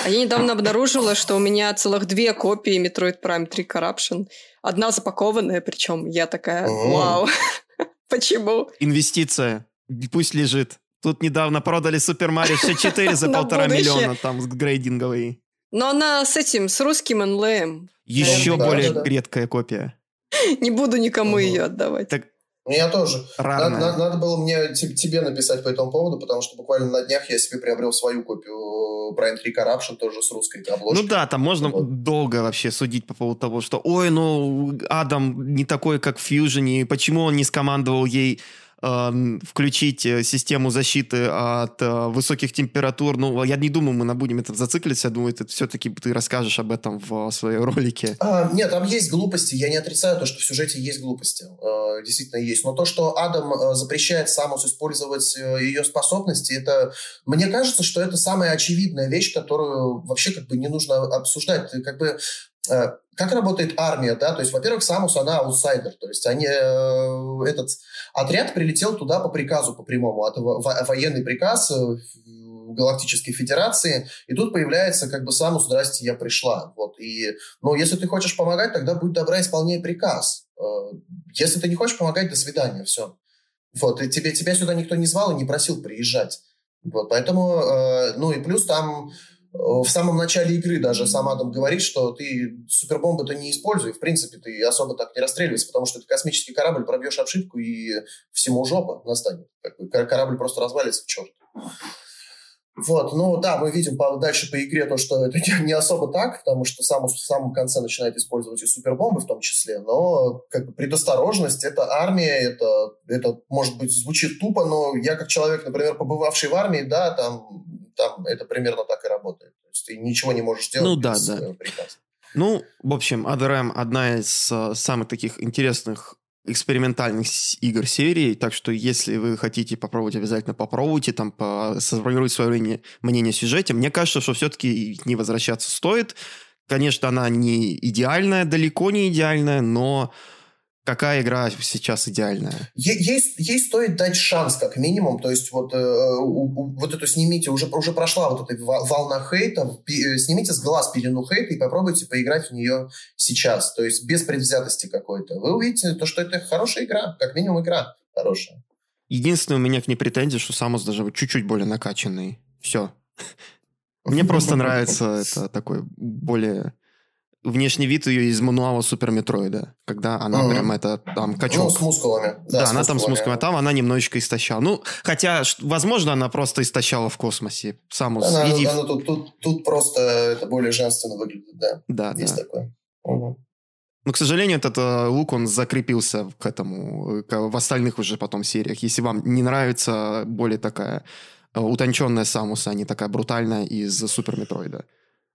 Speaker 1: А я недавно обнаружила, что у меня целых две копии Metroid Prime 3 Corruption. Одна запакованная, причем я такая, вау, почему?
Speaker 3: Инвестиция. Пусть лежит. Тут недавно продали Super Mario 64 за полтора миллиона, там, с грейдинговой.
Speaker 1: Но она с этим, с русским инлеем.
Speaker 3: Еще да, более да, да. редкая копия.
Speaker 1: Не буду никому угу. ее отдавать. Так
Speaker 2: ну, я тоже. Надо, надо, надо было мне тебе написать по этому поводу, потому что буквально на днях я себе приобрел свою копию Brian 3 Corruption, тоже с русской обложкой.
Speaker 3: Ну да, там можно вот. долго вообще судить по поводу того, что ой, ну Адам не такой, как в Fusion, почему он не скомандовал ей включить э, систему защиты от э, высоких температур. Ну, я не думаю, мы будем это зациклиться. Я думаю, это все-таки ты расскажешь об этом в своей ролике.
Speaker 2: А, нет, там есть глупости. Я не отрицаю то, что в сюжете есть глупости. Э, действительно есть. Но то, что Адам запрещает Самус использовать ее способности, это... Мне кажется, что это самая очевидная вещь, которую вообще как бы не нужно обсуждать. Ты как бы как работает армия, да, то есть, во-первых, Самус, она аутсайдер, то есть они, этот отряд прилетел туда по приказу, по прямому, это военный приказ э, Галактической Федерации, и тут появляется как бы Самус, здрасте, я пришла, вот, и, ну, если ты хочешь помогать, тогда будь добра, исполняй приказ, э, если ты не хочешь помогать, до свидания, все, вот, и тебе, тебя сюда никто не звал и не просил приезжать, вот, поэтому, э, ну, и плюс там в самом начале игры даже сам Адам говорит, что ты супербомбы-то не используй, в принципе, ты особо так не расстреливайся, потому что это космический корабль, пробьешь обшивку и всему жопа настанет. Корабль просто развалится черт. Вот, ну да, мы видим по, дальше по игре то, что это не особо так, потому что сам, в самом конце начинает использовать и супербомбы в том числе, но как бы предосторожность, это армия, это, это может быть звучит тупо, но я как человек, например, побывавший в армии, да, там там это примерно так и работает. То есть ты ничего не можешь сделать
Speaker 3: ну,
Speaker 2: без
Speaker 3: да,
Speaker 2: приказа.
Speaker 3: Ну, в общем, Other M одна из э, самых таких интересных экспериментальных игр серии, так что если вы хотите попробовать, обязательно попробуйте, там, по, сформируйте свое мнение, мнение о сюжете. Мне кажется, что все-таки не возвращаться стоит. Конечно, она не идеальная, далеко не идеальная, но какая игра сейчас идеальная?
Speaker 2: Ей, ей стоит дать шанс, как минимум. То есть вот, э, у- вот эту снимите, уже, уже прошла вот эта волна хейта, пи- э, снимите с глаз пелену хейта и попробуйте поиграть в нее сейчас. То есть без предвзятости какой-то. Вы увидите, то, что это хорошая игра, как минимум игра хорошая.
Speaker 3: Единственное, у меня к ней претензия, что Самус даже чуть-чуть более накачанный. Все. Мне просто нравится это такой более внешний вид ее из мануала Супер Метроида, когда она
Speaker 2: Мгм.
Speaker 3: прям это там
Speaker 2: Ну,
Speaker 3: качок.
Speaker 2: с мускулами.
Speaker 3: да,
Speaker 2: с
Speaker 3: она там с мускулами, а там она немножечко истощала. Ну, хотя, возможно, она просто истощала в космосе. Самус,
Speaker 2: Она,
Speaker 3: иди.
Speaker 2: она тут, тут, тут просто это более женственно выглядит, да.
Speaker 3: Да,
Speaker 2: Есть
Speaker 3: да.
Speaker 2: такое. Мгм.
Speaker 3: Но, к сожалению, этот э, лук, он закрепился к этому, э, к- в остальных уже потом сериях. Если вам не нравится более такая э, утонченная Самуса, а не такая брутальная из Супер Метроида.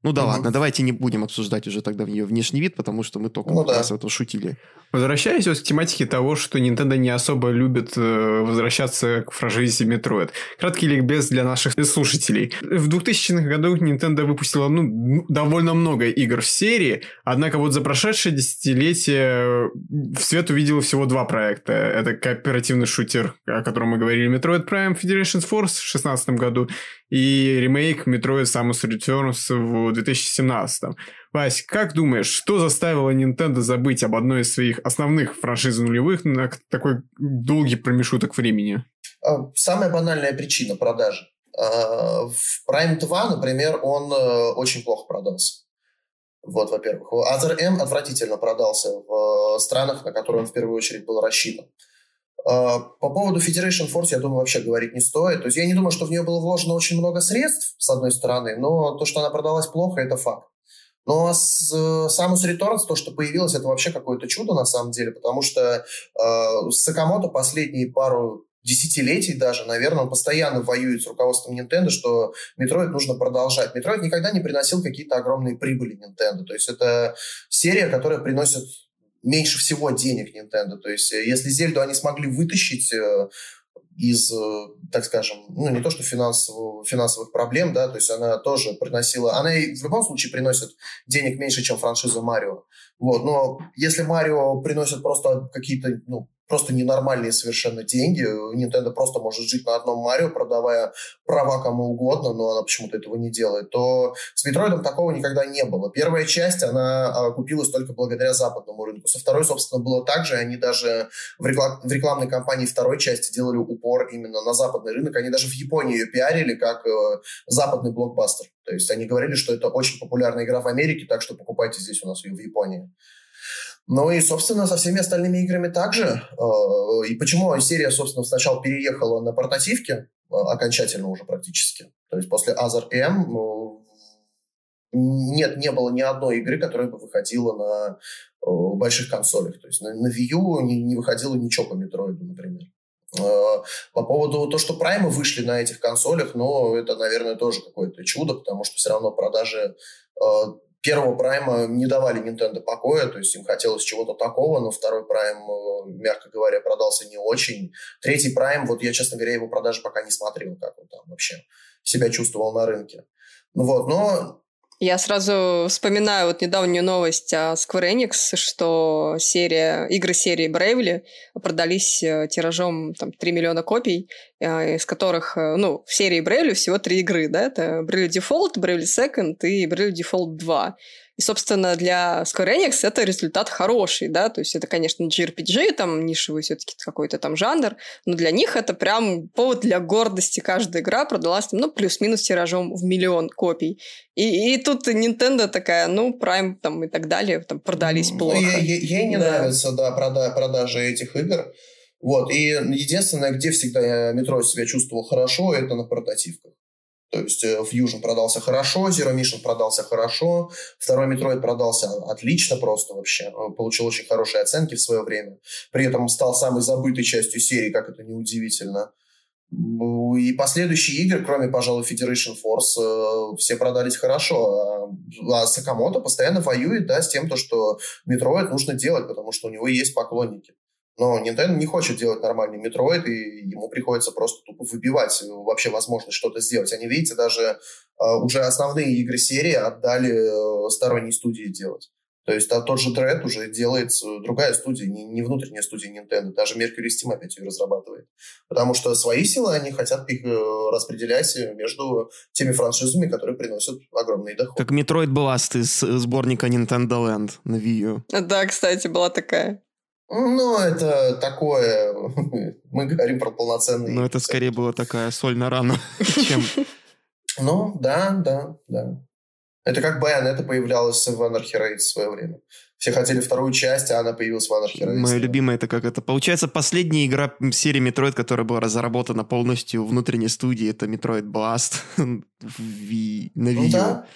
Speaker 3: Ну да ладно, давайте не будем обсуждать уже тогда ее внешний вид, потому что мы только
Speaker 2: Ну
Speaker 3: как
Speaker 2: да.
Speaker 3: раз это шутили.
Speaker 4: Возвращаясь вот к тематике того, что Nintendo не особо любит э, возвращаться к франшизе Metroid. Краткий ликбез для наших слушателей. В 2000-х годах Nintendo выпустила ну, довольно много игр в серии, однако вот за прошедшее десятилетие в свет увидела всего два проекта. Это кооперативный шутер, о котором мы говорили, Metroid Prime Federation Force в 2016 году и ремейк Metroid Samus Returns в 2017. Вась, как думаешь, что заставило Nintendo забыть об одной из своих основных франшиз нулевых на такой долгий промежуток времени?
Speaker 2: А, Самая банальная причина продажи. А, В Prime 2, например, он э, очень плохо продался. Вот, во-первых. Other M отвратительно продался в э, странах, на которые он в первую очередь был рассчитан. А, По поводу Federation Force, я думаю, вообще говорить не стоит. То есть я не думаю, что в нее было вложено очень много средств, с одной стороны, но то, что она продалась плохо, это факт. Ну а с э, Samus Returns, то, что появилось, это вообще какое-то чудо на самом деле, потому что э, Сакамото последние пару десятилетий даже, наверное, он постоянно воюет с руководством Nintendo, что Metroid нужно продолжать. Metroid никогда не приносил какие-то огромные прибыли Nintendo. То есть это серия, которая приносит меньше всего денег Nintendo. То есть э, если Зельду они смогли вытащить э, из, э, так скажем, ну, не то что финансового, финансовых проблем, да, то есть она тоже приносила, она и в любом случае приносит денег меньше, чем франшиза Марио. Вот, но если Марио приносит просто какие-то, ну, просто ненормальные совершенно деньги, Nintendo просто может жить на одном Марио, продавая права кому угодно, но она почему-то этого не делает, то с Метроидом такого никогда не было. Первая часть, она а, купилась только благодаря западному рынку. Со второй, собственно, было так же. Они даже в, реклам- в рекламной кампании второй части делали упор именно на западный рынок. Они даже в Японии ее пиарили как э, западный блокбастер. То есть они говорили, что это очень популярная игра в Америке, так что покупайте здесь у нас ее в Японии. Ну и, собственно, со всеми остальными играми также. Э, И почему серия, собственно, сначала переехала на портативки, э, окончательно уже практически. То есть после Other M э, нет, не было ни одной игры, которая бы выходила на больших консолях. То есть на, на Wii U не, не выходило ничего по Метроиду, например. По поводу того, что праймы вышли на этих консолях, ну, это, наверное, тоже какое-то чудо, потому что все равно продажи первого прайма не давали Nintendo покоя, то есть им хотелось чего-то такого, но второй прайм, э, мягко говоря, продался не очень. Третий прайм, вот я, честно говоря, его продажи пока не смотрел, как он там вообще себя чувствовал на рынке. Ну вот, но
Speaker 1: Я сразу вспоминаю вот недавнюю новость о Square Enix, что серия, игры серии Bravely продались э, тиражом там, 3 миллиона копий, э, из которых, э, ну, в серии Bravely всего три игры, да, это Bravely Default, Bravely Second и Bravely Default 2. И, собственно, для Square Enix это результат хороший, да, то есть это, конечно, JRPG, там нишевый все-таки какой-то там жанр, но для них это прям повод для гордости. Каждая игра продалась, там, ну, плюс-минус тиражом в миллион копий. И, и тут Nintendo такая, ну, Prime там и так далее, там продались
Speaker 2: Ну,
Speaker 1: плохо.
Speaker 2: Ей, ей- ей не
Speaker 1: Да.
Speaker 2: нравится, да, прода- продажи этих игр. Вот, и единственное, где всегда метро себя чувствовал хорошо, это на портативках. То есть э, Fusion продался хорошо, Zero Mission продался хорошо, второй Metroid продался отлично просто вообще, э, получил очень хорошие оценки в свое время. При этом стал самой забытой частью серии, как это неудивительно. И последующие игры, кроме, пожалуй, Federation Force, э, все продались хорошо. А, а Сакамото постоянно воюет да, с тем, то, что Metroid нужно делать, потому что у него есть поклонники. Но Nintendo не хочет делать нормальный Metroid, и ему приходится просто тупо выбивать вообще возможность что-то сделать. Они, видите, даже уже основные игры серии отдали сторонней студии делать. То есть а тот же Dread уже делает другая студия, не, не внутренняя студия Nintendo. Даже Mercury Steam опять ее разрабатывает. Потому что свои силы они хотят их э, распределять между теми франшизами, которые приносят огромные доходы.
Speaker 3: Как Metroid Blast из сборника Nintendo Land на Wii U.
Speaker 1: Да, кстати, была такая.
Speaker 2: Ну, это такое... Мы говорим про полноценный...
Speaker 3: Ну, это скорее была такая соль на рану, чем...
Speaker 2: Ну, да, да, да. Это как Байонета появлялась в Anarchy Raids в свое время. Все хотели вторую часть, а она появилась в Anarchy Raids.
Speaker 3: Моя любимая это как это. Получается, последняя игра серии Metroid, которая была разработана полностью внутренней студии, это Metroid Blast на Wii U. Да.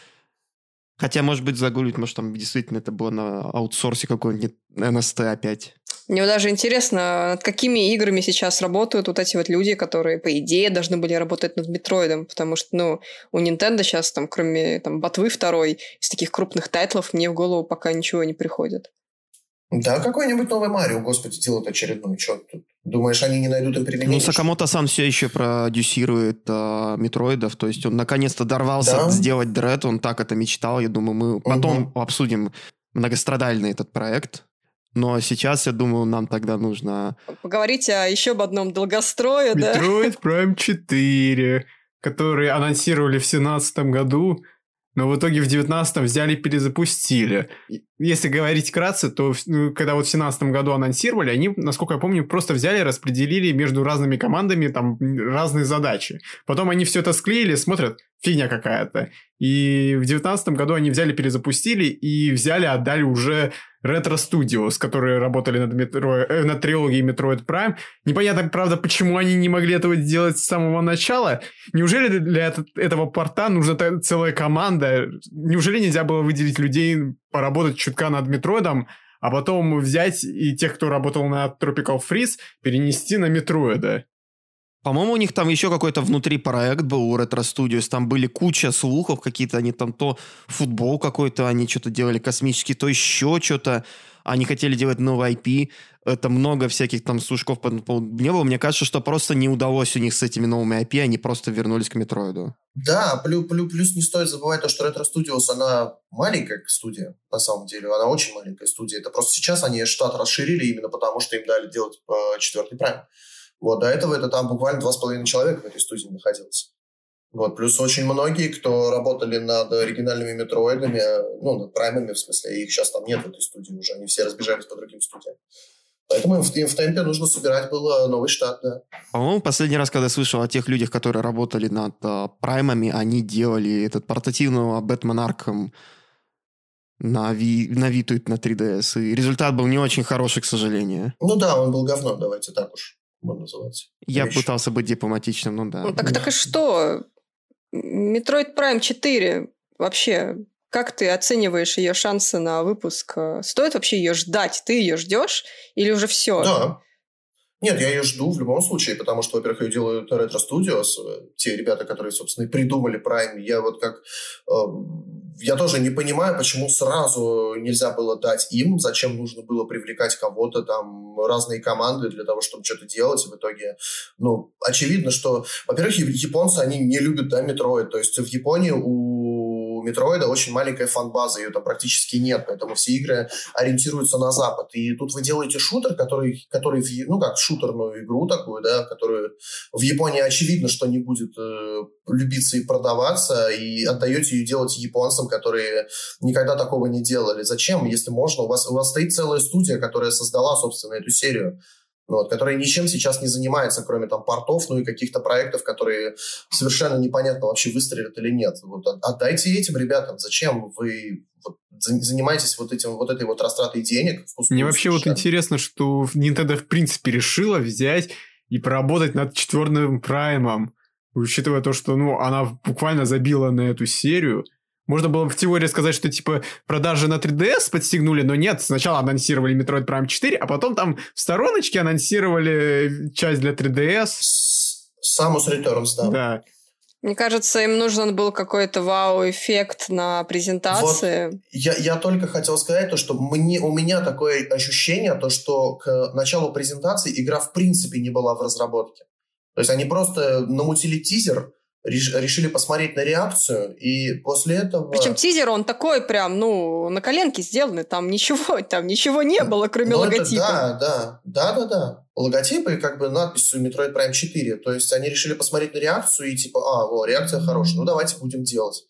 Speaker 3: Хотя, может быть, загуглить, может, там действительно это было на аутсорсе какой-нибудь NST опять.
Speaker 1: Мне даже интересно, над какими играми сейчас работают вот эти вот люди, которые, по идее, должны были работать над Метроидом, потому что, ну, у Nintendo сейчас, там, кроме там, Ботвы второй, из таких крупных тайтлов мне в голову пока ничего не приходит.
Speaker 2: Да, какой-нибудь новый Марио, господи, делают очередной. Что тут? Думаешь, они не найдут им применение?
Speaker 3: Ну, Сакамото сам все еще продюсирует а, Метроидов, то есть он наконец-то дорвался да? сделать Dread, он так это мечтал, я думаю, мы потом угу. обсудим многострадальный этот проект. Но сейчас, я думаю, нам тогда нужно...
Speaker 1: Поговорить о еще об одном долгострое,
Speaker 4: да? Metroid Prime 4, который анонсировали в 2017 году, но в итоге в 19-м взяли и перезапустили. Если говорить вкратце, то ну, когда вот в 2017 году анонсировали, они, насколько я помню, просто взяли распределили между разными командами там разные задачи. Потом они все это склеили, смотрят, фигня какая-то. И в 2019 году они взяли, перезапустили и взяли, отдали уже Retro Studios, которые работали над, метро, э, над трилогией Metroid Prime. Непонятно, правда, почему они не могли этого сделать с самого начала. Неужели для это, этого порта нужна целая команда? Неужели нельзя было выделить людей, поработать чутка над Метроидом, а потом взять и тех, кто работал на Tropical Freeze, перенести на Метроида?
Speaker 3: По-моему, у них там еще какой-то внутри проект был у Retro Studios. Там были куча слухов какие-то. Они там то футбол какой-то, они что-то делали космический, то еще что-то. Они хотели делать новый IP. Это много всяких там сушков по не было. Мне кажется, что просто не удалось у них с этими новыми IP. Они просто вернулись к Метроиду.
Speaker 2: Да, плюс, плюс, плюс не стоит забывать то, что Retro Studios, она маленькая студия, на самом деле. Она очень маленькая студия. Это просто сейчас они штат расширили именно потому, что им дали делать э, четвертый прайм. Вот, до этого это там буквально два с половиной человека в этой студии находилось. Вот, плюс очень многие, кто работали над оригинальными метроидами, ну, над праймами, в смысле, их сейчас там нет в этой студии уже, они все разбежались по другим студиям. Поэтому им в, им в темпе нужно собирать было новый штат, да.
Speaker 3: По-моему, последний раз, когда я слышал о тех людях, которые работали над а, праймами, они делали этот портативного Бэтмен Арком на, Ви, на Виту на 3DS, и результат был не очень хороший, к сожалению.
Speaker 2: Ну да, он был говно, давайте так уж можно называться.
Speaker 3: Я Вещь. пытался быть дипломатичным, ну да.
Speaker 1: Ну, так, так и что? Metroid Prime 4 вообще, как ты оцениваешь ее шансы на выпуск? Стоит вообще ее ждать? Ты ее ждешь или уже все?
Speaker 2: Да. Нет, я ее жду в любом случае, потому что, во-первых, ее делают Retro Studios, э, те ребята, которые, собственно, и придумали Prime. Я вот как... Э, я тоже не понимаю, почему сразу нельзя было дать им, зачем нужно было привлекать кого-то, там, разные команды для того, чтобы что-то делать, и в итоге, ну, очевидно, что, во-первых, японцы, они не любят, да, Metroid, то есть в Японии у у Метроида очень маленькая фан-база, ее там практически нет, поэтому все игры ориентируются на Запад. И тут вы делаете шутер, который, который ну как шутерную игру такую, да, которую в Японии очевидно, что не будет э, любиться и продаваться, и отдаете ее делать японцам, которые никогда такого не делали. Зачем, если можно? У вас, у вас стоит целая студия, которая создала, собственно, эту серию вот, которая ничем сейчас не занимается, кроме там портов, ну и каких-то проектов, которые совершенно непонятно вообще выстрелят или нет. Вот, отдайте этим ребятам. Зачем вы вот, занимаетесь вот, этим, вот этой вот растратой денег?
Speaker 4: Мне вообще вот интересно, что Nintendo в принципе решила взять и поработать над четвертым праймом, учитывая то, что ну, она буквально забила на эту серию – можно было в теории сказать, что типа продажи на 3DS подстегнули, но нет, сначала анонсировали Metroid Prime 4, а потом там в стороночке анонсировали часть для 3DS.
Speaker 2: Samus Returns, да.
Speaker 4: Да.
Speaker 1: Мне кажется, им нужен был какой-то вау-эффект на презентации.
Speaker 2: Вот я, я только хотел сказать то, что мне, у меня такое ощущение, то, что к началу презентации игра в принципе не была в разработке. То есть они просто намутили тизер, решили посмотреть на реакцию, и после этого...
Speaker 1: Причем тизер, он такой прям, ну, на коленке сделанный, там ничего, там ничего не было, кроме ну, логотипа.
Speaker 2: Это, да, да, да, да, да. Логотипы как бы надписью Metroid Prime 4, то есть они решили посмотреть на реакцию и типа, а, о, реакция хорошая, ну давайте будем делать.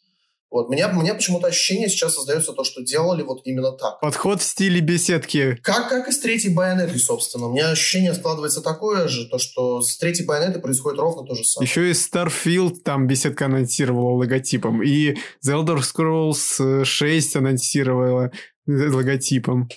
Speaker 2: Вот, меня, меня почему-то ощущение сейчас создается то, что делали вот именно так.
Speaker 4: Подход в стиле беседки.
Speaker 2: Как, как и с третьей байонетой, собственно. У меня ощущение складывается такое же, то, что с третьей байонетой происходит ровно то же самое.
Speaker 4: Еще и Starfield там беседка анонсировала логотипом, и The Elder Scrolls 6 анонсировала логотипом.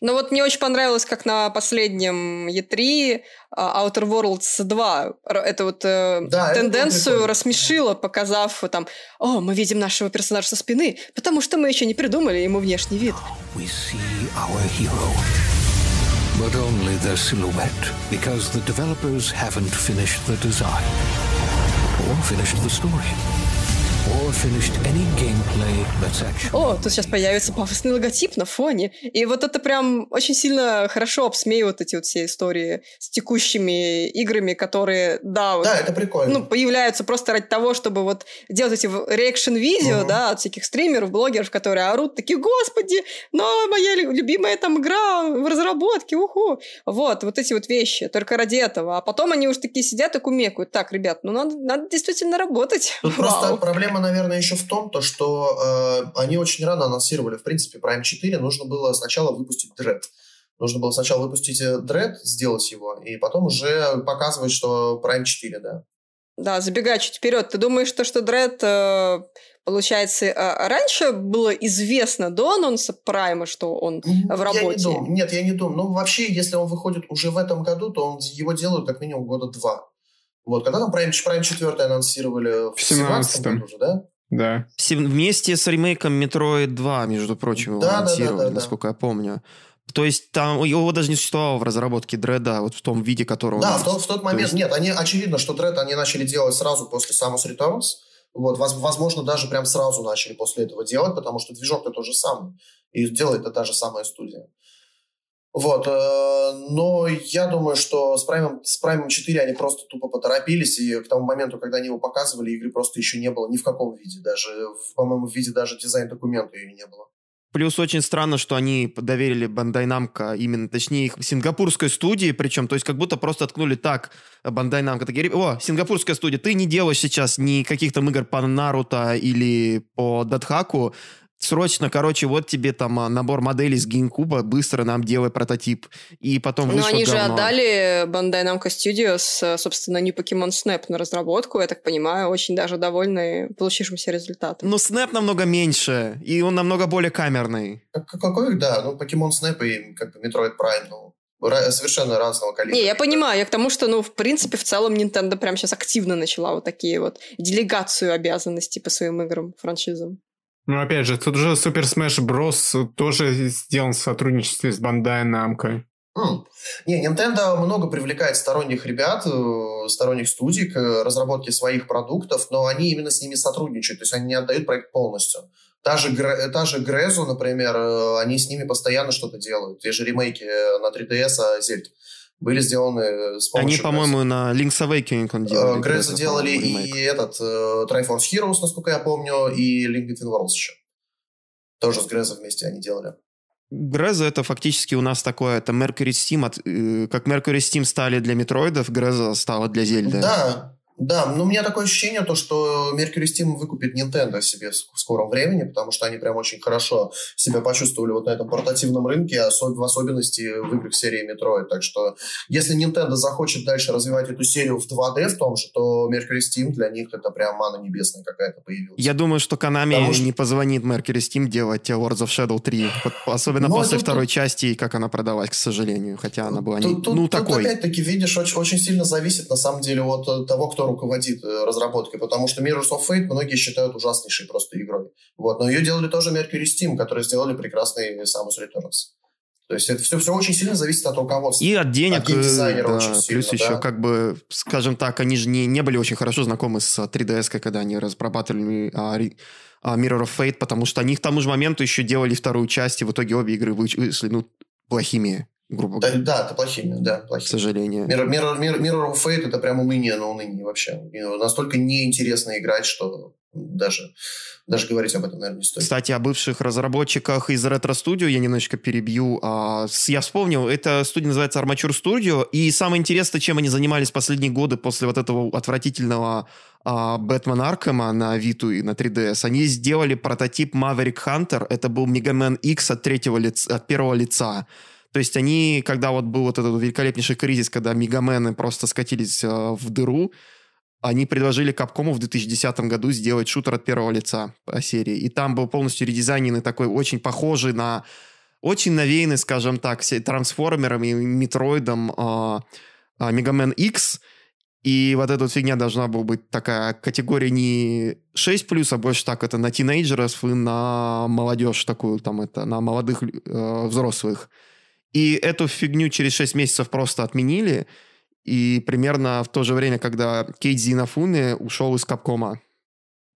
Speaker 1: Ну вот мне очень понравилось, как на последнем E3 а, Outer Worlds 2 эту вот э, да, тенденцию это рассмешила, показав там, о, мы видим нашего персонажа со спины, потому что мы еще не придумали ему внешний вид. We see our hero. But only their silhouette, because the developers haven't finished the design or finished the story. О, тут сейчас появится пафосный логотип на фоне. И вот это прям очень сильно хорошо обсмеивают эти вот все истории с текущими играми, которые, да, вот,
Speaker 2: да, это прикольно.
Speaker 1: Ну, появляются просто ради того, чтобы вот делать эти реакшн-видео, угу. да, от всяких стримеров, блогеров, которые орут такие, господи, но моя любимая там игра в разработке, уху. Вот, вот эти вот вещи, только ради этого. А потом они уж такие сидят и кумекают. Так, ребят, ну надо, надо действительно работать.
Speaker 2: Тут просто проблема наверное, еще в том, то, что э, они очень рано анонсировали, в принципе, Prime 4 нужно было сначала выпустить Dread. Нужно было сначала выпустить э, Dread, сделать его, и потом уже показывать, что Prime 4, да.
Speaker 1: Да, забегая чуть вперед, ты думаешь, то, что Dread, э, получается, э, раньше было известно до анонса Прайма, что он в работе? Я
Speaker 2: не думаю. Нет, я не думаю. Ну, вообще, если он выходит уже в этом году, то он, его делают как минимум года два. Вот, когда там Prime, Prime 4 анонсировали? В 17 году уже, да?
Speaker 4: Да.
Speaker 3: Вместе с ремейком Metroid 2, между прочим, его да, анонсировали, да, да, да, насколько я помню. То есть там его даже не существовало в разработке Дреда, вот в том виде, которого...
Speaker 2: Да, в тот, в тот момент... есть... Нет, они, очевидно, что Дред они начали делать сразу после Samus Returns. Вот, возможно, даже прям сразу начали после этого делать, потому что движок-то тот же самый. И делает это та же самая студия. Вот, э, но я думаю, что с Prime, с Prime 4 они просто тупо поторопились, и к тому моменту, когда они его показывали, игры просто еще не было ни в каком виде, даже, по-моему, в виде даже дизайн-документа ее не было.
Speaker 3: Плюс очень странно, что они доверили Bandai Namco, именно, точнее, их сингапурской студии, причем, то есть как будто просто откнули так Bandai Namco, такие, о, сингапурская студия, ты не делаешь сейчас ни каких-то игр по Наруто или по Датхаку, срочно, короче, вот тебе там а, набор моделей с GameCube, быстро нам делай прототип. И потом
Speaker 1: Ну, они говно. же отдали Bandai Namco Studios, собственно, не Pokemon Snap на разработку, я так понимаю, очень даже довольны получившимся результатом.
Speaker 3: Но Snap намного меньше, и он намного более камерный.
Speaker 2: Какой, да, ну, Pokemon Snap и как бы Metroid Prime, ну, совершенно разного калибра.
Speaker 1: Не, я понимаю, я к тому, что, ну, в принципе, в целом Nintendo прямо сейчас активно начала вот такие вот делегацию обязанностей по своим играм, франшизам.
Speaker 4: Ну, опять же, тут же Super Smash Bros. тоже сделан в сотрудничестве с Bandai Namco.
Speaker 2: Mm. Не, Nintendo много привлекает сторонних ребят, э, сторонних студий к разработке своих продуктов, но они именно с ними сотрудничают, то есть они не отдают проект полностью. Та же, та же Грезу, например, э, они с ними постоянно что-то делают. Те же ремейки э, на 3DS Зельд были сделаны с
Speaker 3: помощью... Они, по-моему, на Link's Awakening он делали.
Speaker 2: Греза делали и этот Triforce Heroes, насколько я помню, и Link Between Worlds еще. Тоже с Греза вместе они делали.
Speaker 3: Греза это фактически у нас такое, это Mercury Steam, от, э, как Mercury Steam стали для метроидов, Греза стала для Зельды.
Speaker 2: Да, да, но у меня такое ощущение, то, что Mercury Steam выкупит Nintendo себе в скором времени, потому что они прям очень хорошо себя почувствовали вот на этом портативном рынке, в особенности в играх серии Metroid. Так что если Nintendo захочет дальше развивать эту серию в 2D в том же, то Mercury Steam для них это прям мана небесная какая-то появилась.
Speaker 3: Я думаю, что Konami что... не позвонит Mercury Steam делать Lords of Shadow 3, особенно но после тут, второй тут... части, как она продалась, к сожалению, хотя она была не...
Speaker 2: Тут,
Speaker 3: ну,
Speaker 2: тут,
Speaker 3: такой.
Speaker 2: Тут опять-таки, видишь, очень, очень сильно зависит на самом деле от того, кто руководит э, разработкой, потому что Mirrors of Fate многие считают ужаснейшей просто игрой. Вот. Но ее делали тоже Mercury Steam, которые сделали прекрасный Samus Returns. То есть это все, все очень сильно зависит от руководства.
Speaker 3: И от денег.
Speaker 2: От геймдизайнера
Speaker 3: да,
Speaker 2: очень сильно,
Speaker 3: плюс еще, как бы, скажем так, они же не, не были очень хорошо знакомы с 3DS, когда они разрабатывали а, а, Mirror of Fate, потому что они к тому же моменту еще делали вторую часть, и в итоге обе игры вышли, ну, плохими грубо
Speaker 2: говоря. Да, да, это плохими, да, плохими.
Speaker 3: К сожалению.
Speaker 2: Mirror, Mirror, Mirror, Mirror of Fate это прям уныние на уныние вообще. Настолько неинтересно играть, что даже, даже говорить об этом, наверное, не стоит.
Speaker 3: Кстати, о бывших разработчиках из Retro Studio я немножечко перебью. А, я вспомнил, эта студия называется Armature Studio, и самое интересное, чем они занимались последние годы после вот этого отвратительного Бэтмен Аркема на Vita и на 3DS, они сделали прототип Maverick Hunter, это был Мегамен X от, третьего лица, от первого лица. То есть они, когда вот был вот этот великолепнейший кризис, когда Мегамены просто скатились э, в дыру, они предложили Капкому в 2010 году сделать шутер от первого лица по серии. И там был полностью редизайненный такой, очень похожий на... Очень навеянный, скажем так, трансформером и метроидом э, э, Мегамен X. И вот эта вот фигня должна была быть такая категория не 6+, а больше так это на тинейджеров и на молодежь такую, там это, на молодых э, взрослых. И эту фигню через 6 месяцев просто отменили. И примерно в то же время, когда Кейдзи Нафуне ушел из Капкома.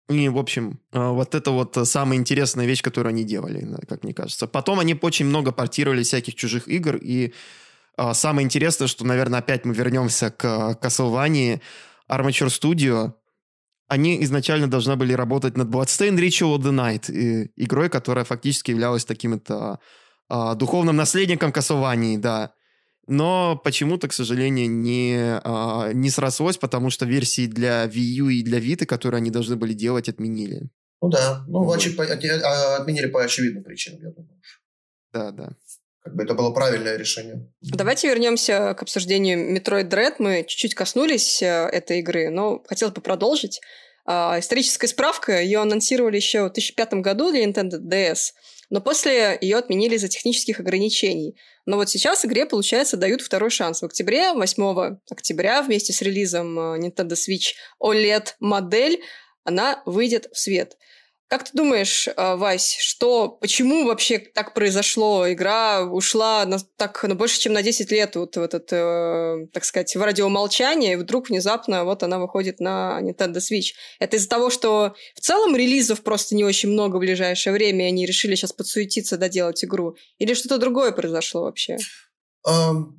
Speaker 3: И, в общем, э, вот это вот самая интересная вещь, которую они делали, как мне кажется. Потом они очень много портировали всяких чужих игр, и э, самое интересное, что, наверное, опять мы вернемся к Castlevania, Armature Studio, они изначально должны были работать над Bloodstained Ritual of the Night, игрой, которая фактически являлась таким-то а, духовным наследником Castlevania, да но почему-то, к сожалению, не, а, не срослось, потому что версии для Wii U и для Vita, которые они должны были делать, отменили.
Speaker 2: Ну да, ну вот. очи- а, отменили по очевидным причинам, я думаю.
Speaker 3: Да, да.
Speaker 2: Как бы это было правильное решение.
Speaker 1: Давайте вернемся к обсуждению Metroid Dread. Мы чуть-чуть коснулись э, этой игры, но хотелось бы продолжить. А, историческая справка, ее анонсировали еще в 2005 году для Nintendo DS, но после ее отменили из-за технических ограничений. Но вот сейчас игре, получается, дают второй шанс. В октябре, 8 октября, вместе с релизом э, Nintendo Switch OLED-модель, она выйдет в свет. Как ты думаешь, э, Вась, что, почему вообще так произошло? Игра ушла на, так, на больше, чем на 10 лет вот в этот, э, так сказать, в радиомолчание, и вдруг внезапно вот она выходит на Nintendo Switch. Это из-за того, что в целом релизов просто не очень много в ближайшее время, и они решили сейчас подсуетиться, доделать игру? Или что-то другое произошло вообще?
Speaker 2: Um,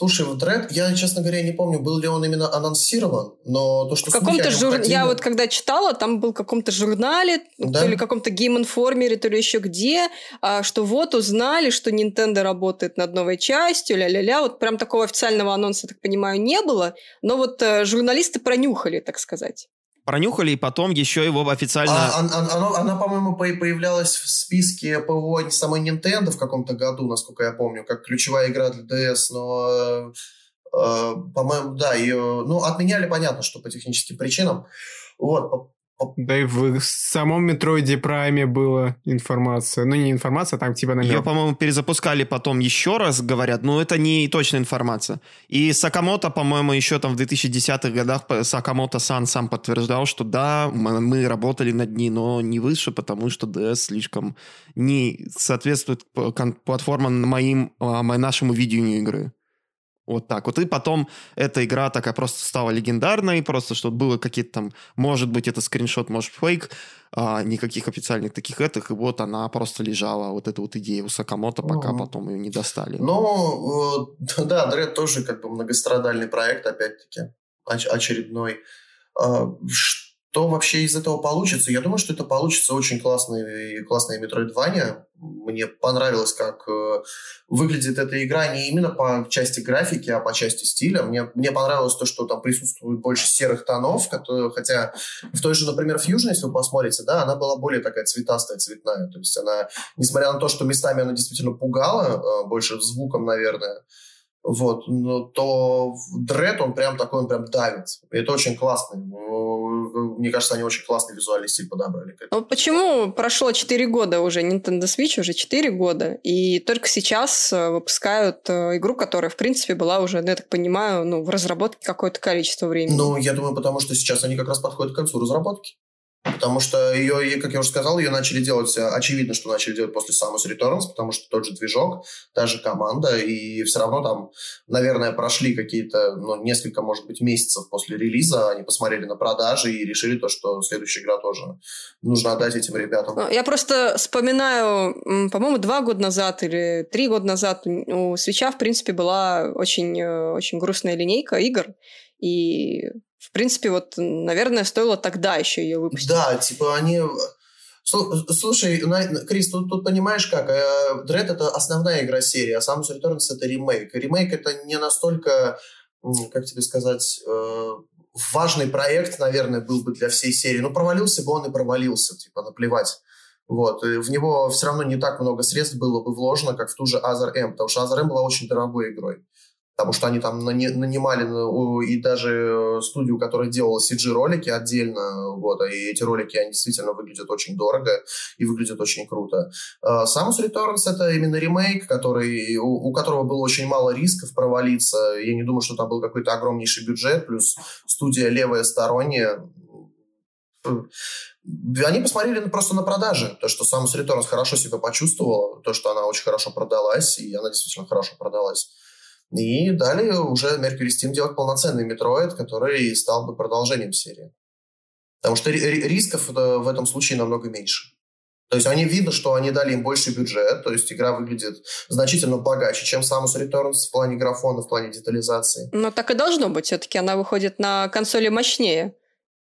Speaker 2: Слушай, вот Red, я, честно говоря, не помню, был ли он именно анонсирован, но то, что... В
Speaker 1: каком-то жур... Хотели... Я вот когда читала, там был в каком-то журнале, да? то ли в каком-то Game Informer, то ли еще где, а, что вот узнали, что Nintendo работает над новой частью, ля-ля-ля. Вот прям такого официального анонса, так понимаю, не было, но вот э, журналисты пронюхали, так сказать
Speaker 3: пронюхали, и потом еще его официально...
Speaker 2: А, она, она, она, по-моему, появлялась в списке ПВО самой Nintendo в каком-то году, насколько я помню, как ключевая игра для DS, но, э, э, по-моему, да, ее... Ну, отменяли, понятно, что по техническим причинам. Вот,
Speaker 4: да и в самом Метроиде Прайме была информация. Ну, не информация, а там типа намек.
Speaker 3: Ее, по-моему, перезапускали потом еще раз, говорят, но это не точная информация. И Сакамото, по-моему, еще там в 2010-х годах Сакамото сан сам подтверждал, что да, мы, работали над ней, но не выше, потому что DS слишком не соответствует платформам моим, а, нашему видению игры. Вот так вот. И потом эта игра такая просто стала легендарной, просто что было какие-то там, может быть, это скриншот, может, фейк, а, никаких официальных таких этих, и вот она просто лежала, вот эта вот идея у Сакамото, пока mm-hmm. потом ее не достали.
Speaker 2: Ну, да, Дред тоже как бы многострадальный проект, опять-таки, очередной. А, что вообще из этого получится? Я думаю, что это получится очень классный, классная Metroidvania. Мне понравилось, как э, выглядит эта игра не именно по части графики, а по части стиля. Мне, мне понравилось то, что там присутствует больше серых тонов, которые, хотя в той же, например, Fusion, если вы посмотрите, да, она была более такая цветастая, цветная. То есть она, несмотря на то, что местами она действительно пугала, э, больше звуком, наверное, вот, но то Дред, он прям такой, он прям давит. И это очень классно. Мне кажется, они очень классный визуальный стиль подобрали.
Speaker 1: Ну, почему прошло 4 года уже, Nintendo Switch уже 4 года, и только сейчас э, выпускают э, игру, которая, в принципе, была уже, ну, я так понимаю, ну, в разработке какое-то количество времени?
Speaker 2: Ну, я думаю, потому что сейчас они как раз подходят к концу разработки. Потому что ее, как я уже сказал, ее начали делать, э, очевидно, что начали делать после Samus Returns, потому что тот же движок, та же команда, и все равно там, наверное, прошли какие-то, ну, несколько, может быть, месяцев после релиза, они посмотрели на продажи и решили то, что следующая игра тоже нужно отдать этим ребятам.
Speaker 1: Ну, я просто вспоминаю, по-моему, два года назад или три года назад у Свеча, в принципе, была очень, э, очень грустная линейка игр, и в принципе, вот, наверное, стоило тогда еще ее выпустить.
Speaker 2: Да, типа они... Слушай, Крис, тут, тут понимаешь как, Dread э, это основная игра серии, а Samus Returns это ремейк. ремейк это не настолько, как тебе сказать, э, важный проект, наверное, был бы для всей серии. Ну, провалился бы он и провалился, типа, наплевать. Вот. И в него все равно не так много средств было бы вложено, как в ту же Azar M, потому что Azar M была очень дорогой игрой потому что они там нанимали и даже студию, которая делала CG-ролики отдельно, вот, и эти ролики, они действительно выглядят очень дорого и выглядят очень круто. А, Samus Returns — это именно ремейк, который, у, которого было очень мало рисков провалиться. Я не думаю, что там был какой-то огромнейший бюджет, плюс студия левая сторонняя, они посмотрели просто на продажи. То, что Samus Returns хорошо себя почувствовала, то, что она очень хорошо продалась, и она действительно хорошо продалась. И далее уже Mercury Steam делать полноценный Metroid, который стал бы продолжением серии. Потому что рисков в этом случае намного меньше. То есть они видно, что они дали им больше бюджет, то есть игра выглядит значительно богаче, чем Samus Returns в плане графона, в плане детализации.
Speaker 1: Ну, так и должно быть. Все-таки она выходит на консоли мощнее.